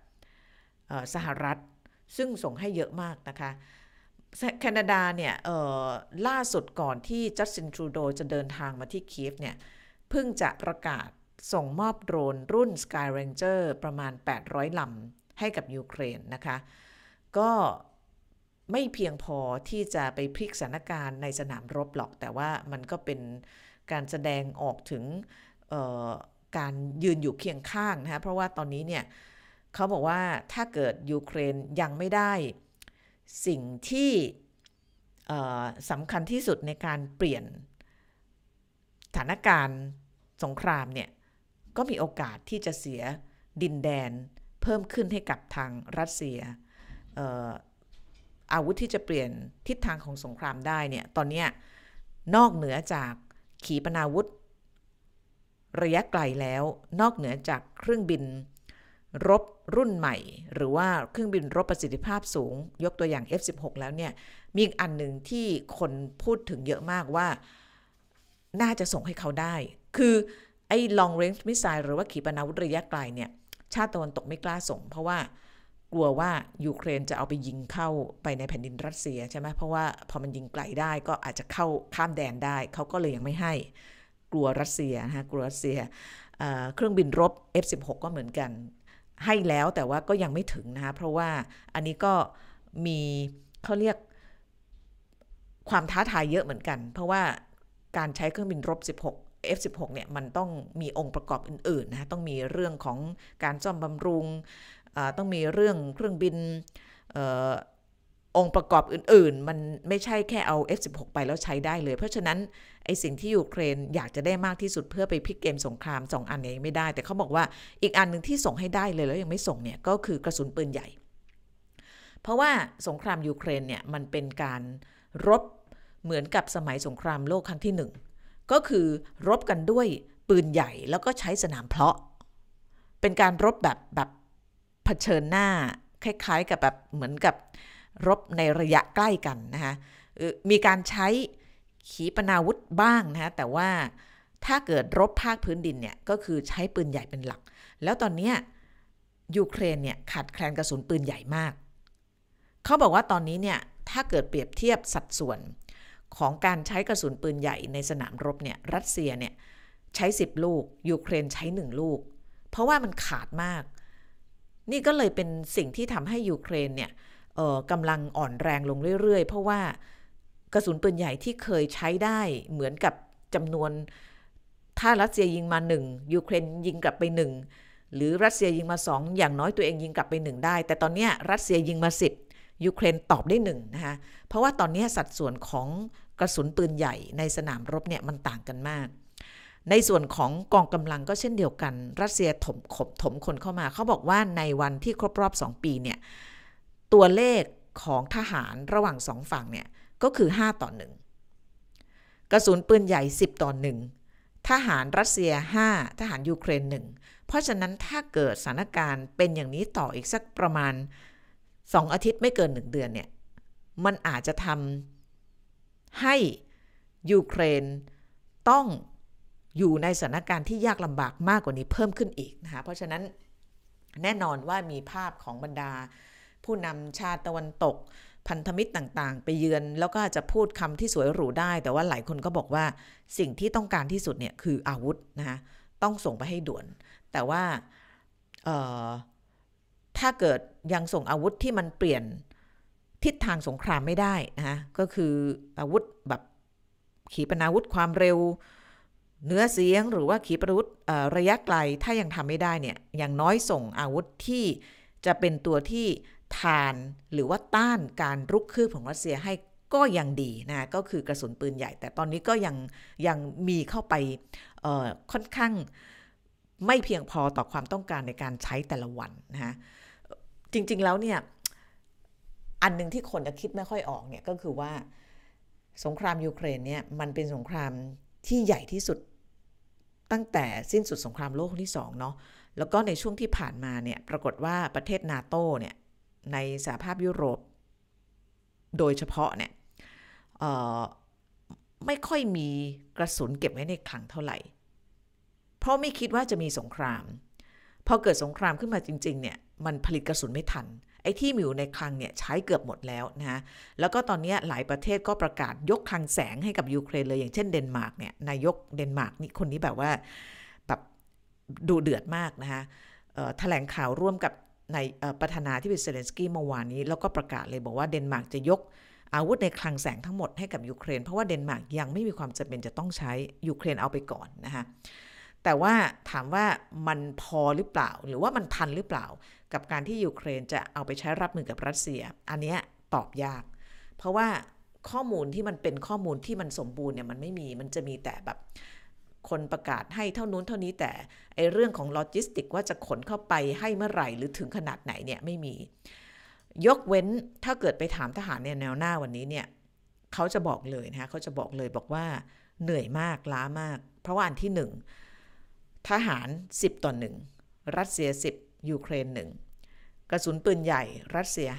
สหรัฐ ซึ่งส่งให้เยอะมากนะคะ แคนาดาเนี่ยล่าสุดก่อนที่จัสตินทรูโดจะเดินทางมาที่เคีฟเนี่ยเพิ่งจะประกาศส่งมอบโดรนรุ่น Sky Ranger ประมาณ 800 ลำให้กับยูเครนนะคะ ก็ไม่เพียงพอที่จะไปพลิกสถานการณ์ในสนามรบหรอก แต่ว่ามันก็เป็นการแสดงออกถึงการยืนอยู่เคียงข้างนะคะเพราะว่าตอนนี้เนี่ยเขาบอกว่าถ้าเกิดยูเครนยังไม่ได้ สิ่งที่สำคัญที่สุดในการเปลี่ยนสถานการณ์สงครามเนี่ยก็มีโอกาสที่จะเสียดินแดนเพิ่มขึ้นให้กับทางรัสเซียอาวุธที่จะเปลี่ยนทิศทางของสงครามได้เนี่ยตอนนี้นอกเหนือจากขีปนาวุธ ระยะไกลแล้ว นอกเหนือจากเครื่องบิน รบรุ่นใหม่ หรือว่าเครื่องบินรบประสิทธิภาพสูง ยกตัวอย่าง F16 แล้วเนี่ย มีอีกอันหนึ่งที่คนพูดถึงเยอะมากว่า น่าจะส่งให้เขาได้ คือไอ้ long range missile หรือว่าขีปนาวุธระยะไกลเนี่ย ชาติตะวันตกไม่กล้าส่ง เพราะว่ากลัวว่ายูเครนจะเอาไปยิงเข้าไปในแผ่นดินรัสเซียใช่ไหมเพราะว่าพอมันยิงไกลได้ก็อาจจะเข้าข้ามแดนได้ เขาก็เลยยังไม่ให้ กลัวรัสเซียนะฮะกลัวรัสเซียเอ่อเครื่องบินรบ F16 ก็เหมือนกัน ให้แล้วแต่ว่าก็ยังไม่ถึงนะคะเพราะว่าอันนี้ก็มีเขาเรียกความท้าทายเยอะเหมือนกัน เพราะว่าการใช้เครื่องบินรบ 16 F16 เนี่ยมันต้องมีองค์ประกอบอื่นๆนะต้องมีเรื่องของการซ่อมบำรุงต้องมีเรื่องเครื่องบิน องค์ประกอบอื่นๆ มันไม่ใช่แค่เอา F16 ไปแล้วใช้ได้เลย เพราะฉะนั้นไอสิ่งที่ยูเครนอยากจะได้มากที่สุดเพื่อไปพลิกเกมสงครามสองอันนี้ไม่ได้ แต่เขาบอกว่าอีกอันหนึ่งที่ส่งให้ได้เลยแล้วยังไม่ส่งเนี่ยก็คือกระสุนปืนใหญ่ เพราะว่าสงครามยูเครนเนี่ยมันเป็นการรบเหมือนกับสมัยสงครามโลกครั้งที่หนึ่งก็คือรบกันด้วยปืนใหญ่แล้วก็ใช้สนามเพาะ เป็นการรบแบบแบบเผชิญหน้าคล้ายๆกับแบบเหมือนกับ รบในระยะใกล้กันนะคะมีการใช้ขีปนาวุธบ้างนะคะแต่ว่าถ้าเกิดรบภาคพื้นดินเนี่ยก็คือใช้ปืนใหญ่เป็นหลัก แล้วตอนนี้ยูเครนเนี่ยขาดแคลนกระสุนปืนใหญ่มาก เขาบอกว่าตอนนี้เนี่ยถ้าเกิดเปรียบเทียบสัดส่วนของการใช้กระสุนปืนใหญ่ในสนามรบเนี่ยรัสเซียเนี่ยใช้ 10 ลูก ยูเครนใช้ 1 ลูก เพราะว่ามันขาดมาก นี่ก็เลยเป็นสิ่งที่ทำให้ยูเครนเนี่ย กำลังอ่อนแรงลงเรื่อยๆ เพราะว่ากระสุนปืนใหญ่ที่เคยใช้ได้เหมือนกับจำนวน ถ้ารัสเซียยิงมาหนึ่งยูเครนยิงกลับไปหนึ่งหรือรัสเซียยิงมาสองอย่างน้อยตัวเองยิงกลับไปหนึ่งได้ แต่ตอนนี้รัสเซียยิงมาสิบยูเครนตอบได้หนึ่งนะคะเพราะว่าตอนนี้สัดส่วนของกระสุนปืนใหญ่ในสนามรบเนี่ยมันต่างกันมาก ในส่วนของกองกำลังก็เช่นเดียวกัน รัสเซียถมขบถมคนเข้ามา เขาบอกว่าในวันที่ครบรอบ 2 ปีเนี่ย ตัวเลขของทหารระหว่างสองฝั่งเนี่ยก็คือ 5 ต่อ 1 กระสุนปืนใหญ่ 10 ต่อ 1 ทหารรัสเซีย 5 ทหารยูเครน 1 เพราะฉะนั้นถ้าเกิดสถานการณ์เป็นอย่างนี้ต่ออีกสักประมาณ 2 อาทิตย์ไม่เกิน 1 เดือนเนี่ยมันอาจจะทำให้ยูเครนต้องอยู่ในสถานการณ์ที่ยากลำบากมากกว่านี้เพิ่มขึ้นอีกนะคะเพราะฉะนั้นแน่นอนว่ามีภาพของบรรดา ผู้นำชาติตะวันตก พันธมิตรต่างๆ ไปเยือน แล้วก็อาจจะพูดคำที่สวยหรูได้ แต่ว่าหลายคนก็บอกว่าสิ่งที่ต้องการที่สุดเนี่ยคืออาวุธนะคะต้องส่งไปให้ด่วน แต่ว่าถ้าเกิดยังส่งอาวุธที่มันเปลี่ยนทิศทางสงครามไม่ได้นะคะก็คืออาวุธแบบขีปนาวุธความเร็วเนื้อเสียงหรือว่าขีปนาวุธระยะไกลถ้ายังทำไม่ได้เนี่ยอย่างน้อยส่งอาวุธที่จะเป็นตัวที่ ทานหรือว่าต้านการรุกคืบของรัสเซียให้ก็ยังดีนะก็คือกระสุนปืนใหญ่ แต่ตอนนี้ก็ยังยังมีเข้าไปค่อนข้างไม่เพียงพอต่อความต้องการในการใช้แต่ละวันนะฮะจริง ๆแล้วเนี่ยอันหนึ่งที่คนจะคิดไม่ค่อยออกเนี่ยก็คือว่าสงครามยูเครนเนี่ยมันเป็นสงครามที่ใหญ่ที่สุดตั้งแต่สิ้นสุดสงครามโลกครั้งที่สองเนาะแล้วก็ในช่วงที่ผ่านมาเนี่ยปรากฏว่าประเทศนาโตเนี่ย ในสหภาพยุโรป โดยเฉพาะเนี่ยไม่ค่อยมีกระสุนเก็บไว้ในคลังเท่าไหร่ เพราะไม่คิดว่าจะมีสงคราม พอเกิดสงครามขึ้นมาจริงๆเนี่ยมันผลิตกระสุนไม่ทัน ไอ้ที่มีอยู่ในคลังเนี่ยใช้เกือบหมดแล้วนะฮะ แล้วก็ตอนนี้หลายประเทศก็ประกาศยกคลังแสงให้กับยูเครนเลยอย่างเช่นเดนมาร์กเนี่ยนายกเดนมาร์กนี่คนนี้แบบว่าแบบดูเดือดมากนะคะแถลงข่าวร่วมกับ ในประธานาธิบดีเซเลนสกี้เมื่อวานนี้ แล้วก็ประกาศเลยบอกว่าเดนมาร์กจะยกอาวุธในคลังแสงทั้งหมดให้กับยูเครน เพราะว่าเดนมาร์กยังไม่มีความจำเป็นจะต้องใช้ยูเครนเอาไปก่อนนะคะแต่ว่าถามว่ามันพอหรือเปล่า หรือว่ามันทันหรือเปล่า กับการที่ยูเครนจะเอาไปใช้รับมือกับรัสเซีย อันนี้ตอบยาก เพราะว่าข้อมูลที่มันเป็นข้อมูลที่มันสมบูรณ์เนี่ยมันไม่มีมันจะมีแต่แบบ คนประกาศให้เท่านู้นเท่านี้แต่ไอเรื่องของโลจิสติกว่าจะขนเข้าไปให้เมื่อไหร่หรือถึงขนาดไหนเนี่ยไม่มี ยกเว้นถ้าเกิดไปถามทหารเนี่ยแนวหน้าวันนี้เนี่ยเขาจะบอกเลยนะคะเขาจะบอกเลยบอกว่าเหนื่อยมากล้ามาก เพราะว่าอันที่หนึ่งทหาร 10 ต่อหนึ่งรัสเซีย 10 ยูเครนหนึ่งกระสุนปืนใหญ่รัสเซีย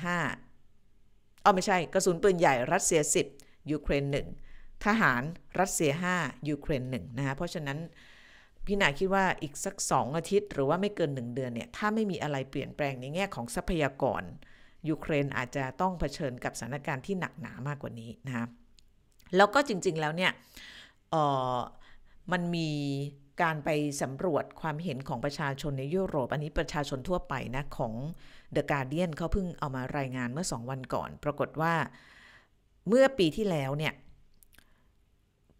5เอไม่ใช่ กระสุนปืนใหญ่รัสเซีย 10 ยูเครน1 ทหารรัสเซีย 5 ยูเครน1นะคะเพราะฉะนั้นพี่นาคิดว่าอีกสัก 2 อาทิตย์ หรือว่าไม่เกิน 1 เดือนเนี่ยถ้าไม่มีอะไรเปลี่ยนแปลงในแง่ของทรัพยากร ยูเครนอาจจะต้องเผชิญกับสถานการณ์ที่หนักหนามากกว่านี้นะคะแล้วก็จริงๆแล้วเนี่ยออมันมีการไปสำรวจความเห็นของประชาชนในยุโรป อันนี้ประชาชนทั่วไปนะ ของ The Guardian เขาเพิ่งเอามารายงานเมื่อ 2 วันก่อน ปรากฏว่าเมื่อปีที่แล้วเนี่ย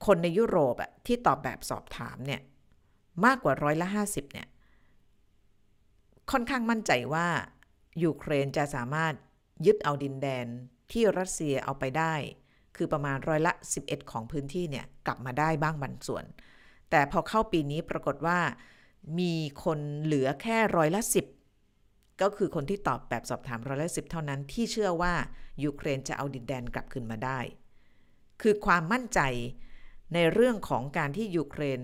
คนในยุโรปอะที่ตอบแบบสอบถามเนี่ยมากกว่าร้อยละ 50เนี่ยค่อนข้างมั่นใจว่ายูเครนจะสามารถยึดเอาดินแดนที่รัสเซียเอาไปได้ คือประมาณร้อยละ 11 ของพื้นที่เนี่ยกลับมาได้บ้างบางส่วน แต่พอเข้าปีนี้ปรากฏว่ามีคนเหลือแค่ร้อยละ 10 ก็คือคนที่ตอบแบบสอบถามร้อยละ 10 เท่านั้นที่เชื่อว่ายูเครนจะเอาดินแดนกลับคืนมาได้ คือความมั่นใจ ในเรื่องของการที่ยูเครน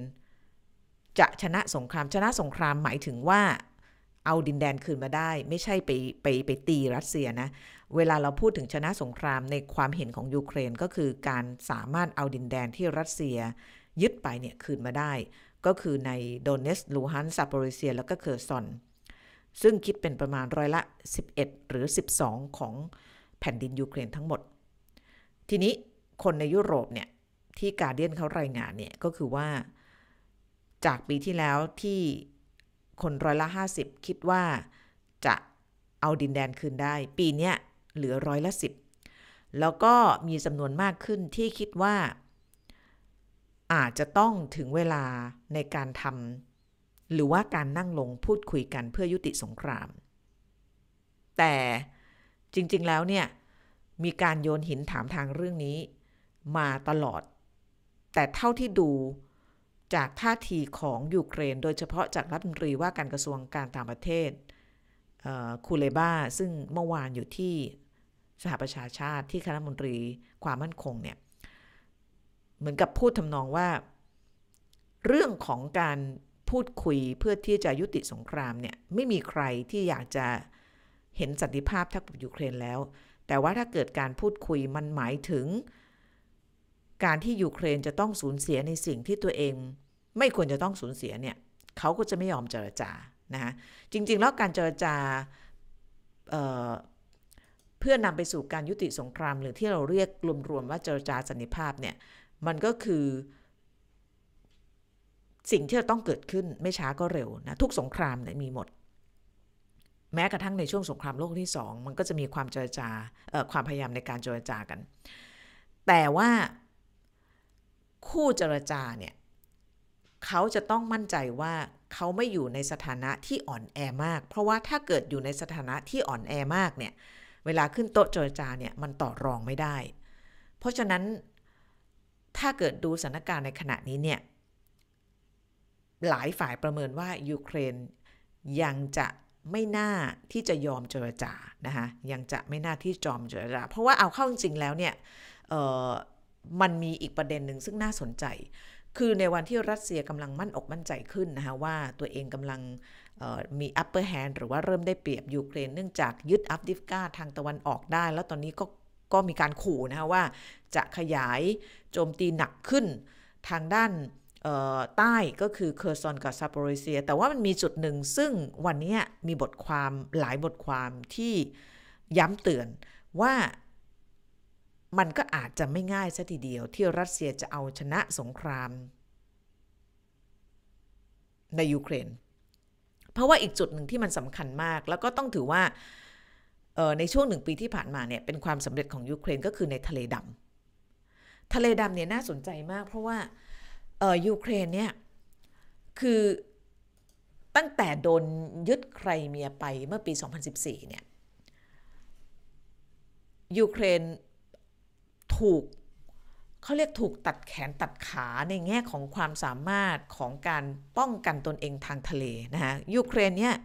จะชนะสงครามชนะสงครามหมายถึงว่าเอาดินแดนคืนมาได้ ไม่ใช่ไปไปไปตีรัสเซียนะ เวลาเราพูดถึงชนะสงครามในความเห็นของยูเครนก็คือการสามารถเอาดินแดนที่รัสเซีย ยึดไปเนี่ยคืนมาได้ ก็คือในโดเนสลูฮันซาโปริเซีย แล้วก็เคอร์ซอน ซึ่งคิดเป็นประมาณร้อยละ 11 หรือ 12 ของแผ่นดินยูเครนทั้งหมด ทีนี้คนในยุโรปเนี่ย ที่การเดียนเขารายงานเนี่ยก็คือว่าจากปีที่แล้วที่คนร้อยละ 50 คิดว่าจะเอาดินแดนคืนได้ ปีนี้เหลือร้อยละ 10 แล้วก็มีจำนวนมากขึ้นที่คิดว่าอาจจะต้องถึงเวลาในการทำหรือว่าการนั่งลงพูดคุยกันเพื่อยุติสงคราม แต่จริงๆแล้วเนี่ยมีการโยนหินถามทางเรื่องนี้มาตลอด แต่เท่าที่ดูจากท่าทีของยูเครน โดยเฉพาะจากรัฐมนตรีว่าการกระทรวงการต่างประเทศเคูเลบาซึ่งเมื่อวานอยู่ที่สหประชาชาติที่คณะมนตรีความมั่นคงเนี่ยเหมือนกับพูดทำนองว่า เรื่องของการพูดคุยเพื่อที่จะยุติสงครามเนี่ยไม่มีใครที่อยากจะเห็นสันติภาพทักกับยูเครนแล้ว แต่ว่าถ้าเกิดการพูดคุยมันหมายถึง การที่ยูเครนจะต้องสูญเสียในสิ่งที่ตัวเอง ไม่ควรจะต้องสูญเสียเนี่ยเขาก็จะไม่ยอมเจรจานะฮะจริง ๆ แล้วการเจรจาเเพื่อนำไปสู่การยุติสงคราม หรือที่เราเรียกรวมๆว่าเจรจาสันติภาพเนี่ยมันก็คือสิ่งที่จะต้องเกิดขึ้นไม่ช้าก็เร็วนะทุกสงครามเนี่ยมีหมด แม้กระทั่งในช่วงสงครามโลกที่สองมันก็จะมีความเจรจาความพยายามในการเจรจากัน แต่ว่า คู่เจรจาเนี่ยเขาจะต้องมั่นใจว่าเขาไม่อยู่ในสถานะที่อ่อนแอมาก เพราะว่าถ้าเกิดอยู่ในสถานะที่อ่อนแอมากเนี่ยเวลาขึ้นโต๊ะเจรจาเนี่ยมันต่อรองไม่ได้ เพราะฉะนั้นถ้าเกิดดูสถานการณ์ในขณะนี้เนี่ยหลายฝ่ายประเมินว่ายูเครนยังจะไม่น่าที่จะยอมเจรจานะคะยังจะไม่น่าที่จอมเจรจาเพราะว่าเอาเข้าจริงแล้วเนี่ย มันมีอีกประเด็นหนึ่งซึ่งน่าสนใจ คือในวันที่รัสเซียกำลังมั่นอกมั่นใจขึ้นนะคะว่าตัวเองกำลังเอ่อมี upper hand หรือว่าเริ่มได้เปรียบยูเครนเนื่องจากยึดอัฟดิฟกาทางตะวันออกได้ แล้วตอนนี้ก็ก็มีการขู่นะคะว่าจะขยายโจมตีหนักขึ้นทางด้านใต้ก็คือเคอร์ซอนกับซาโปริเซีย แต่ว่ามันมีจุดหนึ่งซึ่งวันนี้มีบทความหลายบทความที่ย้ำเตือนว่า มันก็อาจจะไม่ง่ายซะทีเดียวที่รัสเซียจะเอาชนะสงคราม ในยูเครน เพราะว่าอีกจุดหนึ่งที่มันสำคัญมาก แล้วก็ต้องถือว่าออในช่วงหนึ่งปีที่ผ่านมาเนี่ยเป็นความสำเร็จของยูเครนก็คือในทะเลดำทะเลดำเนี่ยน่าสนใจมาก เพราะว่าออยูเครนเนี่ยคือตั้งแต่โดนยึดไครเมียไปเมื่อปี 2014 เนี่ยยูเครน ถูกเขาเรียกถูกตัดแขนตัดขาในแง่ของความสามารถของการป้องกันตนเองทางทะเลนะคะยูเครนเนี่ย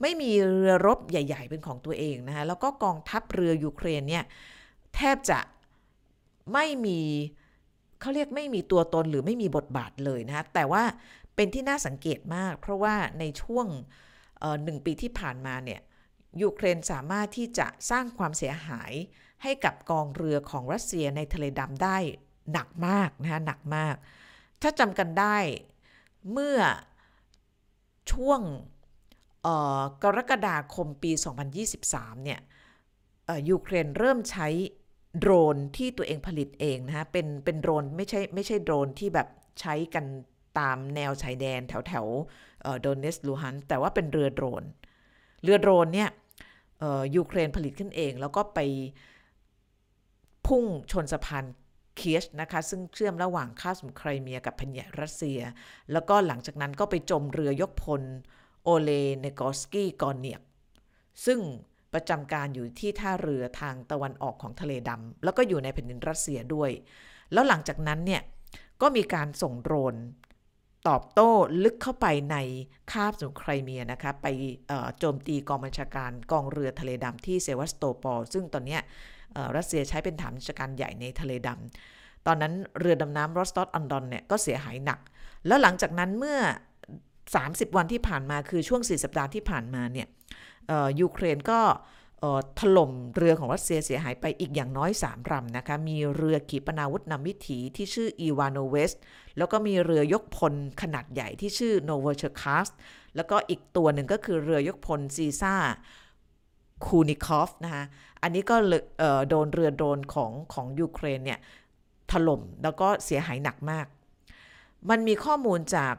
ไม่มีเรือรบใหญ่ ๆ เป็นของตัวเองนะคะแล้วก็กองทัพเรือยูเครนเนี่ยแทบจะไม่มีเขาเรียกไม่มีตัวตนหรือไม่มีบทบาทเลยนะแต่ว่าเป็นที่น่าสังเกตมาก เพราะว่าในช่วงหนึ่งปีที่ผ่านมาเนี่ยยูเครนสามารถที่จะสร้างความเสียหาย ให้กับกองเรือของรัสเซียในทะเลดำได้หนักมากนะคะหนักมาก ถ้าจำกันได้เมื่อช่วงกรกฎาคมปี 2023 เนี่ยยูเครนเริ่มใช้โดรนที่ตัวเองผลิตเองนะฮะ เป็นเป็นโดรนไม่ใช่ไม่ใช่โดรนที่แบบใช้กันตามแนวชายแดนแถวแถวโดเนตสก์ลูฮันสก์ แต่ว่าเป็นเรือโดรน เรือโดรนเนี่ยยูเครนผลิตขึ้นเอง แล้วก็ไป พุ่งชนสะพานเคิร์ชนะคะ ซึ่งเชื่อมระหว่างคาบสมุทรไครเมียกับแผ่นใหญ่รัสเซีย แล้วก็หลังจากนั้นก็ไปจมเรือยกพล โอเลเนกอสกี้กอนเนียก ซึ่งประจำการอยู่ที่ท่าเรือทางตะวันออกของทะเลดำแล้วก็อยู่ในแผ่นดินรัสเซียด้วย แล้วหลังจากนั้นเนี่ยก็มีการส่งโดรนตอบโต้ลึกเข้าไปในคาบสมุทรไครเมียนะคะ ไปโจมตีกองบัญชาการกองเรือทะเลดำที่เซวัสโตปอลซึ่งตอนนี้ รัสเซียใช้เป็นฐานบัญชาการใหญ่ในทะเลดตอนนั้นเรือดำน้ำรอสตอ t อันดอนเนี่ยก็เสียหายหนัก แล้วหลังจากนั้นเมื่อ 30 วันที่ผ่านมาคือช่วง 4 สัปดาห์ที่ผ่านมาเนี่ยยูเครนก็ถล่มเรือของรัสเซียเสียหายไปอีกอย่างน้อย 3ลำนะคะ มีเรือขีปนาวุธนำวิถีที่ชื่ออิวาโนเวตส์ แล้วก็มีเรือยกพลขนาดใหญ่ที่ชื่อโนโวเชอร์คาสก์ แล้วก็อีกตัวหนึ่งก็คือเรือยกพลซีซ่าคูนิคอฟนะคะ อันนี้ก็โดนเรือโดรนของของยูเครนเนี่ยถล่มแล้วก็เสียหายหนักมาก มันมีข้อมูลจาก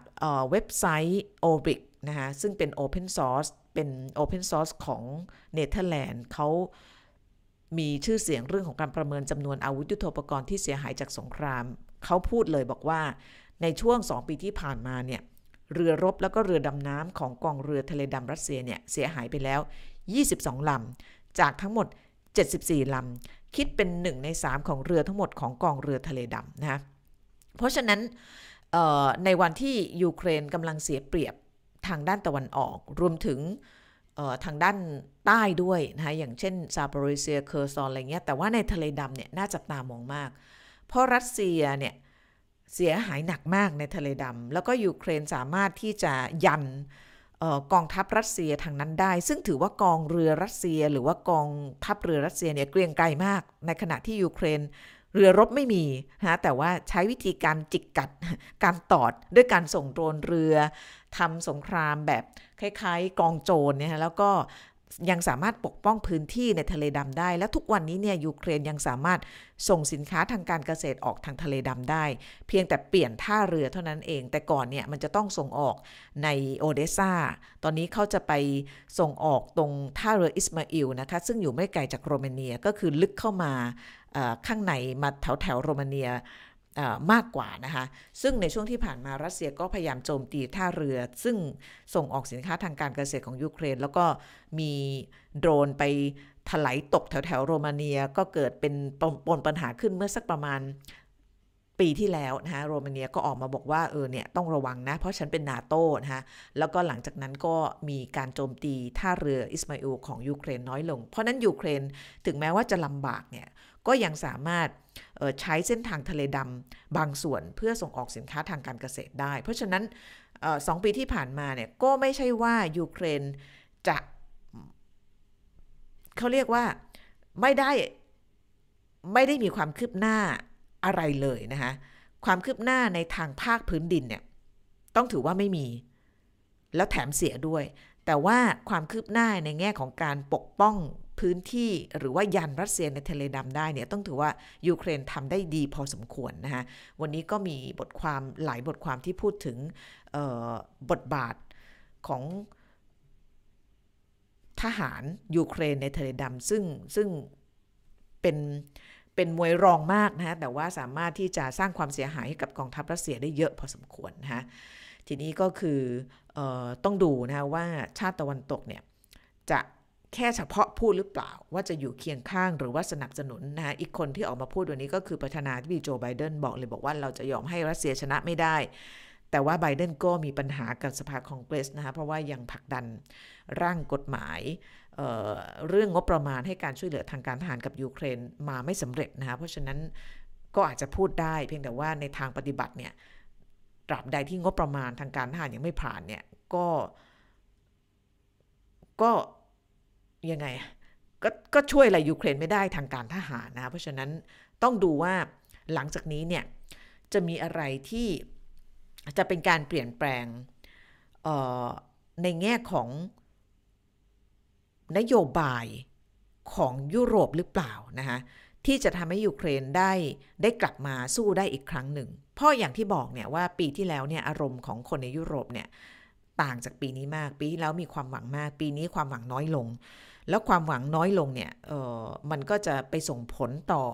เว็บไซต์ o b i c นะคะซึ่งเป็น Open Source เป็น Open Source ของเนเธอร์แลนด์เขามีชื่อเสียงเรื่องของการประเมินจำนวนอาวุธยุทโธปกรณ์ที่เสียหายจากสงคราม เขาพูดเลยบอกว่าในช่วง 2 ปีที่ผ่านมาเนี่ยเรือรบแล้วก็เรือดำน้ำของกองเรือทะเลดำรัสเซียเนี่ยเสียหายไปแล้ว 22 ลำ จากทั้งหมด 74ลำคิดเป็น 1 ใน 3 ของเรือทั้งหมดของกองเรือทะเลดำนะคะเพราะฉะนั้นในวันที่ยูเครนกำลังเสียเปรียบทางด้านตะวันออก รวมถึงทางด้านใต้ด้วยนะคะอย่างเช่นซาป o ริเซียเคอร์ซอนอะไรเงี้ยแต่ว่าในทะเลดำเนี่ยน่าจับตามองมาก เพราะรัสเซียเนี่ยเสียหายหนักมากในทะเลดำแล้วก็ยูเครนสามารถที่จะยัน กองทัพรัสเซียทางนั้นได้ ซึ่งถือว่ากองเรือรัสเซีย หรือว่ากองทัพเรือรัสเซียเนี่ยเกรียงไกรมาก ในขณะที่ยูเครนเรือรบไม่มีนะแต่ว่าใช้วิธีการจิกกัดการตอดด้วยการส่งโดรนเรือทำสงครามแบบคล้ายๆ กองโจรเนี่ยแล้วก็ ยังสามารถปกป้องพื้นที่ในทะเลดำได้ และทุกวันนี้เนี่ยยูเครนยังสามารถส่งสินค้าทางการเกษตรออกทางทะเลดำได้ เพียงแต่เปลี่ยนท่าเรือเท่านั้นเอง แต่ก่อนเนี่ยมันจะต้องส่งออกในโอเดซาตอนนี้เขาจะไปส่งออกตรงท่าเรืออิสมาอิลนะคะซึ่งอยู่ไม่ไกลจากโรมาเนียก็คือลึกเข้ามาข้างในมาแถวแถวโรมาเนีย มากกว่านะคะซึ่งในช่วงที่ผ่านมารัสเซียก็พยายามโจมตีท่าเรือ ซึ่งส่งออกสินค้าทางการเกษตรของยูเครน แล้วก็มีโดรนไปถลายตกแถวแถวโรมาเนียก็เกิดเป็นปปนปัญหาขึ้นเมื่อสักประมาณปีที่แล้วนะคะโรมาเนียก็ออกมาบอกว่าเออเนี่ยต้องระวังนะ เพราะฉันเป็นนาโต้นะคะแล้วก็หลังจากนั้นก็มีการโจมตีท่าเรืออิสมาอิลของยูเครนน้อยลง เพราะนั้นยูเครนถึงแม้ว่าจะลำบากเนี่ยก็ยังสามารถ ใช้เส้นทางทะเลดำบางส่วนเพื่อส่งออกสินค้าทางการเกษตรได้ เพราะฉะนั้นออสองปีที่ผ่านมาเนี่ยก็ไม่ใช่ว่ายูเครนจะเขาเรียกว่าไม่ได้ไม่ได้มีความคืบหน้าอะไรเลยนะคะความคืบหน้าในทางภาคพื้นดินเนี่ยต้องถือว่าไม่มี แล้วแถมเสียด้วย แต่ว่าความคืบหน้าในแง่ของการปกป้อง พื้นที่หรือว่ายันรัสเซียในทะเลดำได้เนี่ยต้องถือว่ายูเครนทำได้ดีพอสมควรนะคะวันนี้ก็มีบทความหลายบทความที่พูดถึงบทบาทของทหารยูเครนในทะเลดำซึ่งซึ่งเป็นเป็นมวยรองมากนะฮะแต่ว่าสามารถที่จะสร้างความเสียหายให้กับกองทัพรัสเซียได้เยอะพอสมควรนะฮะทีนี้ก็คือออต้องดูนะะว่าชาติตะวันตกเนี่ยจะ แค่เฉพาะพูดหรือเปล่า ว่าจะอยู่เคียงข้างหรือว่าสนับสนุนนะฮะอีกคนที่ออกมาพูดวันนี้ก็คือประธานาธิบดีโจไบเดนบอกเลยบอกว่าเราจะยอมให้รัสเซียชนะไม่ได้ แต่ว่าไบเดนก็มีปัญหากับสภาคองเกรสนะคะเพราะว่ายังผลักดันร่างกฎหมายเเรื่องงบประมาณให้การช่วยเหลือทางการทหารกับยูเครนมาไม่สำเร็จนะคะเพราะฉะนั้นก็อาจจะพูดได้ เพียงแต่ว่าในทางปฏิบัติเนี่ยตราบใดที่งบประมาณทางการทหารยังไม่ผ่านเนี่ยก็ก็ ยังไงก็ก็ช่วยอะไรยูเครนไม่ได้ทางการทหารนะเพราะฉะนั้นต้องดูว่าหลังจากนี้เนี่ยจะมีอะไรที่จะเป็นการเปลี่ยนแปลงในแง่ของนโยบายของยุโรปหรือเปล่านะคะที่จะทำให้ยูเครนได้ได้กลับมาสู้ได้อีกครั้งหนึ่ง เพราะอย่างที่บอกเนี่ยว่าปีที่แล้วเนี่ยอารมณ์ของคนในยุโรปเนี่ยต่างจากปีนี้มากปีที่แล้วมีความหวังมาก ปีนี้ความหวังน้อยลง แล้วความหวังน้อยลงเนี่ยเออมันก็จะไปส่งผลต่อ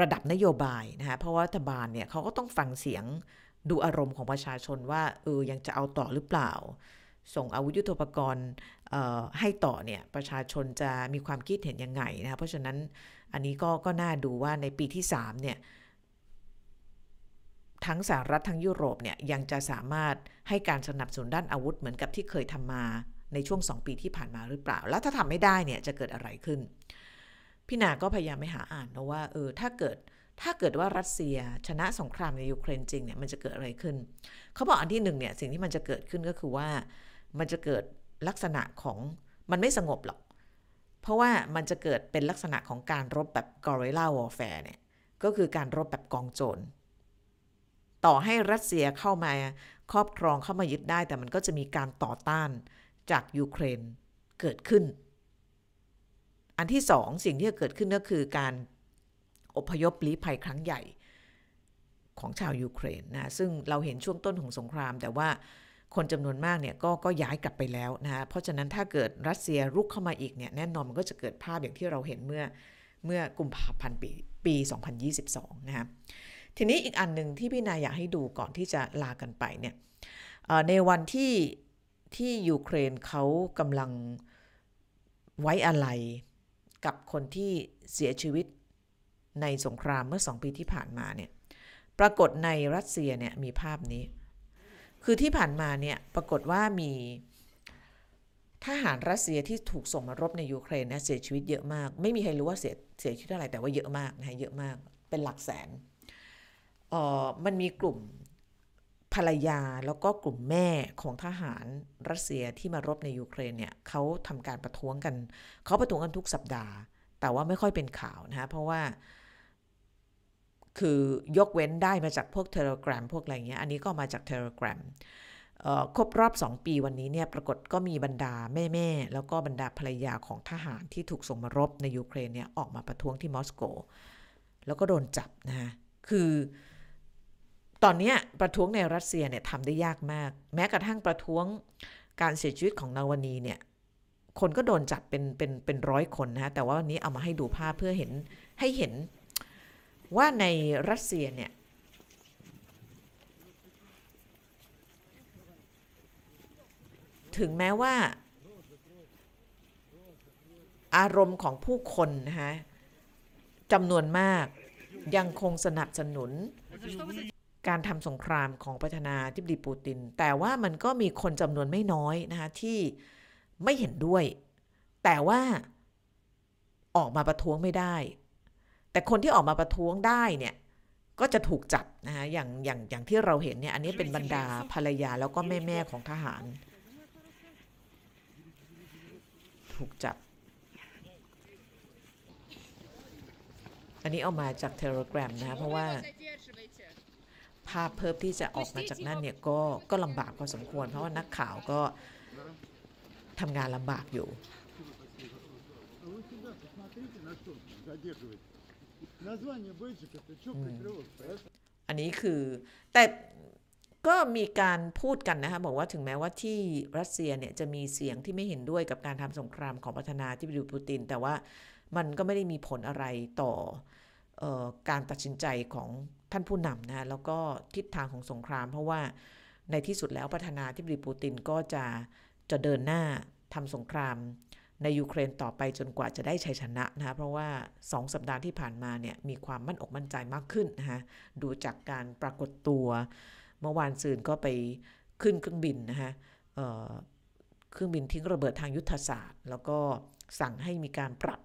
ระดับนโยบายนะคะเพราะว่ารัฐบาลเนี่ยเขาก็ต้องฟังเสียงดูอารมณ์ของประชาชนว่าเออยังจะเอาต่อหรือเปล่า ส่งอาวุธยุทโธปกรณ์ให้ต่อเนี่ยประชาชนจะมีความคิดเห็นยังไงนะคะเพราะฉะนั้นอันนี้ก็ก็น่าดูว่าในปีที่ 3 เนี่ย ทั้งสหรัฐทั้งยุโรปเนี่ยยังจะสามารถให้การสนับสนุนด้านอาวุธเหมือนกับที่เคยทำมา ในช่วง 2 ปีที่ผ่านมาหรือเปล่า แล้วถ้าทำไม่ได้เนี่ยจะเกิดอะไรขึ้น พี่นาก็พยายามไปหาอ่านนะว่าเออถ้าเกิดถ้าเกิดว่ารัสเซียชนะสงครามในยูเครนจริงเนี่ยมันจะเกิดอะไรขึ้น เขาบอกอันที่หนึ่งเนี่ยสิ่งที่มันจะเกิดขึ้นก็คือว่ามันจะเกิดลักษณะของมันไม่สงบหรอก เพราะว่ามันจะเกิดเป็นลักษณะของการรบแบบ guerrilla warfare เนี่ยก็คือการรบแบบกองโจรต่อให้รัสเซียเข้ามาครอบครองเข้ามายึดได้ แต่มันก็จะมีการต่อต้าน จากยูเครนเกิดขึ้น อันที่สองสิ่งที่จะเกิดขึ้นก็คือการอพยพลี้ภัยครั้งใหญ่ของชาวยูเครนนะซึ่งเราเห็นช่วงต้นของสงคราม แต่ว่าคนจำนวนมากเนี่ยก็ก็ย้ายกลับไปแล้วนะเพราะฉะนั้นถ้าเกิดรัสเซียรุกเข้ามาอีกเนี่ยแน่นอนมันก็จะเกิดภาพอย่างที่เราเห็นเมื่อเมื่อกุมภาพันธ์ปีปี 2022 นะคะทีนี้อีกอันหนึ่งที่พี่นายอยากให้ดูก่อนที่จะลากันไปเนี่ยในวันที่ ที่ยูเครนเขากำลังไว้อะไรกับคนที่เสียชีวิตในสงครามเมื่อสองปีที่ผ่านมาเนี่ยปรากฏในรัสเซียเนี่ยมีภาพนี้ คือที่ผ่านมาเนี่ยปรากฏว่ามีทหารรัสเซียที่ถูกส่งมารบในยูเครนนะเสียชีวิตเยอะมาก ไม่มีใครรู้ว่าเสียเสียชีวิตเท่าไหร่แต่ว่าเยอะมากนะเยอะมากเป็นหลักแสนเออมันมีกลุ่ม ภรรยาแล้วก็กลุ่มแม่ของทหารรัสเซียที่มารบในยูเครนเนี่ยเขาทำการประท้วงกัน เขาประท้วงกันทุกสัปดาห์ แต่ว่าไม่ค่อยเป็นข่าวนะฮะเพราะว่า คือยกเว้นได้มาจากพวกเทเลกราฟพวกอะไรเงี้ยอันนี้ก็มาจากเทเลกราฟครบรอบ 2 ปีวันนี้เนี่ยปรากฏก็มีบรรดาแม่ๆแล้วก็บรรดาภรรยาของทหารที่ถูกส่งมารบในยูเครนเนี่ยออกมาประท้วงที่มอสโก แล้วก็โดนจับนะฮะคือ ตอนนี้ประท้วงในรัสเซียเนี่ยทำได้ยากมาก แม้กระทั่งประท้วงการเสียชีวิตของนาวานีเนี่ยคนก็โดนจับเป็นเป็นเป็นร้อยคนนะฮะแต่ว่าวันนี้เอามาให้ดูภาพเพื่อเห็นให้เห็นว่าในรัสเซียเนี่ยถึงแม้ว่า อารมณ์ของผู้คนนะคะจำนวนมากยังคงสนับสนุน การทำสงครามของประธานาธิบดีปูติน แต่ว่ามันก็มีคนจำนวนไม่น้อยนะคะที่ไม่เห็นด้วย แต่ว่าออกมาประท้วงไม่ได้ แต่คนที่ออกมาประท้วงได้เนี่ยก็จะถูกจับนะคะอย่างอย่างอย่างที่เราเห็นเนี่ยอันนี้เป็นบรรดาภรรยาแล้วก็แม่แม่ของทหาร ถูกจับ อันนี้เอามาจากเทเลกราฟนะเพราะว่า ภาพเพิ่มที่จะออกมาจากนั่นเนี่ยก็ก็ลำบากพอสมควร เพราะว่านักข่าวก็ทำงานลำบากอยู่ อันนี้คือแต่ก็มีการพูดกันนะคะบอกว่าถึงแม้ว่าที่รัสเซียเนี่ยจะมีเสียงที่ไม่เห็นด้วยกับการทำสงครามของประธานาธิบดีปูติน แต่ว่ามันก็ไม่ได้มีผลอะไรต่อออการตัดสินใจของ ท่านผู้นำนะแล้วก็ทิศทางของสงคราม เพราะว่าในที่สุดแล้วประธานาธิบดีปูตินก็จะจะเดินหน้าทำสงครามในยูเครนต่อไปจนกว่าจะได้ชัยชนะนะคะเพราะว่า 2 สัปดาห์ที่ผ่านมาเนี่ยมีความมั่นอกมั่นใจมากขึ้นนะคะดูจากการปรากฏตัว เมื่อวานซืนก็ไปขึ้นเครื่องบินนะคะเเครื่องบินทิ้งระเบิดทางยุทธศาสตร์ แล้วก็สั่งให้มีการปรับ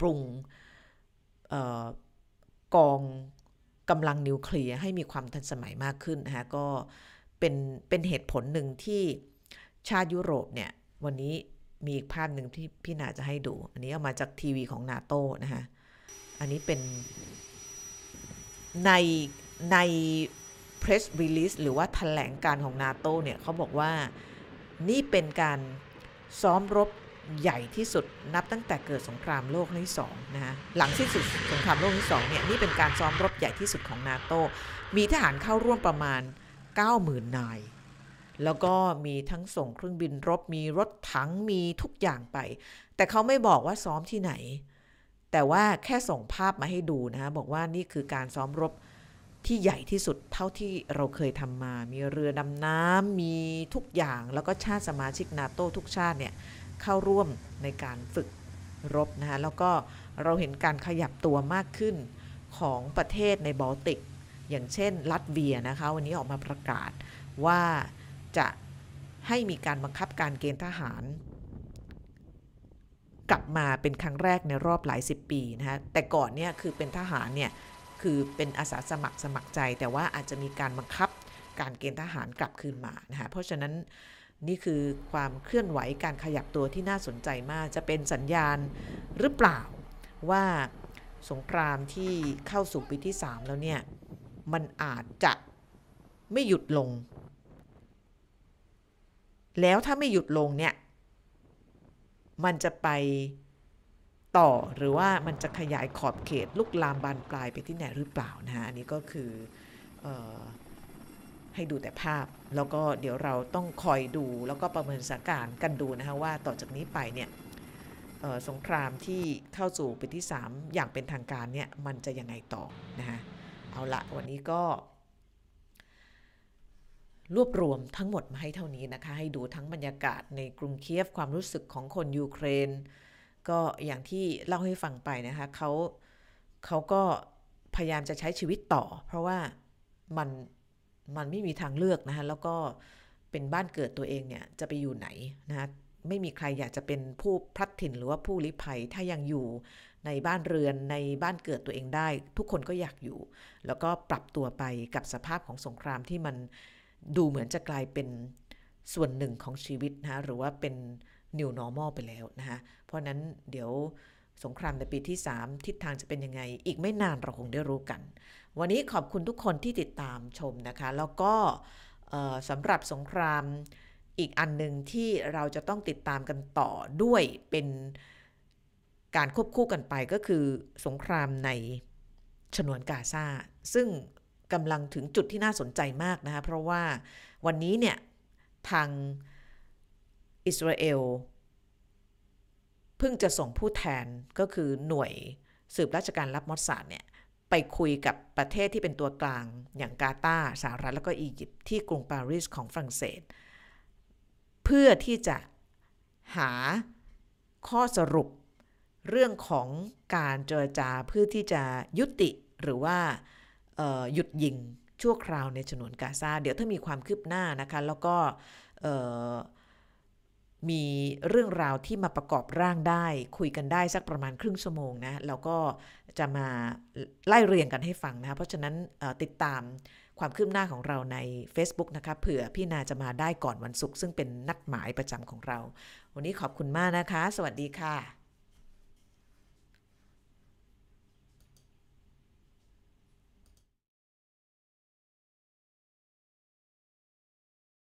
ปรุงออกอง กำลังนิวเคลียร์ให้มีความทันสมัยมากขึ้นนะคะก็เป็นเป็นเหตุผลหนึ่งที่ชาติยุโรปเนี่ย วันนี้มีอีกภาพหนึ่งที่พี่นาจะให้ดู อันนี้เอามาจากทีวีของนาโต้นะคะอันนี้เป็นในใน press release หรือว่าแถลงการของนาโตเนี่ยเขาบอกว่านี่เป็นการซ้อมรบ ใหญ่ที่สุดนับตั้งแต่เกิดสงครามโลกครั้งที่สองนะฮะหลังสิ้นสุดสงครามโลกครั้งที่สองเนี่ยนี่เป็นการซ้อมรบใหญ่ที่สุดของนาโตมีทหารเข้าร่วมประมาณ 90,000 นาย แล้วก็มีทั้งส่งเครื่องบินรบมีรถถังมีทุกอย่างไป แต่เขาไม่บอกว่าซ้อมที่ไหน แต่ว่าแค่ส่งภาพมาให้ดูนะฮะบอกว่านี่คือการซ้อมรบที่ใหญ่ที่สุดเท่าที่เราเคยทำมา มีเรือดำน้ำมีทุกอย่าง แล้วก็ชาติสมาชิกนาโต้ทุกชาติเนี่ย เข้าร่วมในการฝึกรบนะคะแล้วก็เราเห็นการขยับตัวมากขึ้นของประเทศในบอลติก อย่างเช่นลัตเวียนะคะวันนี้ออกมาประกาศว่าจะให้มีการบังคับการเกณฑ์ทหาร กลับมาเป็นครั้งแรกในรอบหลายสิบปีนะคะแต่ก่อนเนี่ยคือเป็นทหารเนี่ยคือเป็นอาสาสมัครสมัครใจ แต่ว่าอาจจะมีการบังคับการเกณฑ์ทหารกลับคืนมานะคะเพราะฉะนั้น นี่คือความเคลื่อนไหวการขยับตัวที่น่าสนใจมาก จะเป็นสัญญาณหรือเปล่าว่าสงครามที่เข้าสู่ปีที่ 3 แล้วเนี่ย มันอาจจะไม่หยุดลง แล้วถ้าไม่หยุดลงเนี่ย มันจะไปต่อหรือว่ามันจะขยายขอบเขตลุกลามบานปลายไปที่ไหนหรือเปล่านะฮะ อันนี้ก็คืออ ให้ดูแต่ภาพ แล้วก็เดี๋ยวเราต้องคอยดูแล้วก็ประเมินสถานการณ์กันดูนะคะว่าต่อจากนี้ไปเนี่ยสงครามที่เข้าสู่ปีที่ 3 อย่างเป็นทางการเนี่ยมันจะยังไงต่อนะฮะเอาละวันนี้ก็ รวบรวมทั้งหมดมาให้เท่านี้นะคะ ให้ดูทั้งบรรยากาศในกรุงเคียฟความรู้สึกของคนยูเครน ก็อย่างที่เล่าให้ฟังไปนะคะเขาเขาก็พยายามจะใช้ชีวิตต่อ เพราะว่ามัน มันไม่มีทางเลือกนะคะแล้วก็เป็นบ้านเกิดตัวเองเนี่ยจะไปอยู่ไหนนะคะไม่มีใครอยากจะเป็นผู้พลัดถิ่นหรือว่าผู้ลี้ภัยถ้ายังอยู่ในบ้านเรือนในบ้านเกิดตัวเองได้ ทุกคนก็อยากอยู่ แล้วก็ปรับตัวไปกับสภาพของสงครามที่มันดูเหมือนจะกลายเป็นส่วนหนึ่งของชีวิตนะหรือว่าเป็น new normal ไปแล้วนะคะเพราะนั้นเดี๋ยวสงครามในปีที่ 3 ทิศทางจะเป็นยังไง อีกไม่นานเราคงได้รู้กัน วันนี้ขอบคุณทุกคนที่ติดตามชมนะคะ แล้วก็สำหรับสงครามอีกอันหนึ่งที่เราจะต้องติดตามกันต่อด้วยเป็นการควบคู่กันไปก็คือสงครามในฉนวนกาซาซึ่งกำลังถึงจุดที่น่าสนใจมากนะคะเพราะว่าวันนี้เนี่ยทางอิสราเอลเพิ่งจะส่งผู้แทนก็คือหน่วยสืบราชการรับมอสซาดเนี่ย ไปคุยกับประเทศที่เป็นตัวกลาง อย่างกาตาร์สหรัฐแล้วก็อียิปต์ที่กรุงปารีสของฝรั่งเศส เพื่อที่จะหาข้อสรุปเรื่องของการเจรจาเพื่อที่จะยุติหรือว่าหยุดยิงชั่วคราวในฉนวนกาซาเดี๋ยวถ้ามีความคืบหน้านะคะ แล้วก็ มีเรื่องราวที่มาประกอบร่างได้ คุยกันได้สักประมาณครึ่งชั่วโมงนะเราก็จะมาไล่เรียงกันให้ฟังนะคะเพราะฉะนั้นติดตามความคืบหน้าของเราใน Facebook นะคะเผื่อพี่นาจะมาได้ก่อนวันศุกร์ซึ่งเป็นนัดหมายประจำของเรา วันนี้ขอบคุณมากนะคะ สวัสดีค่ะ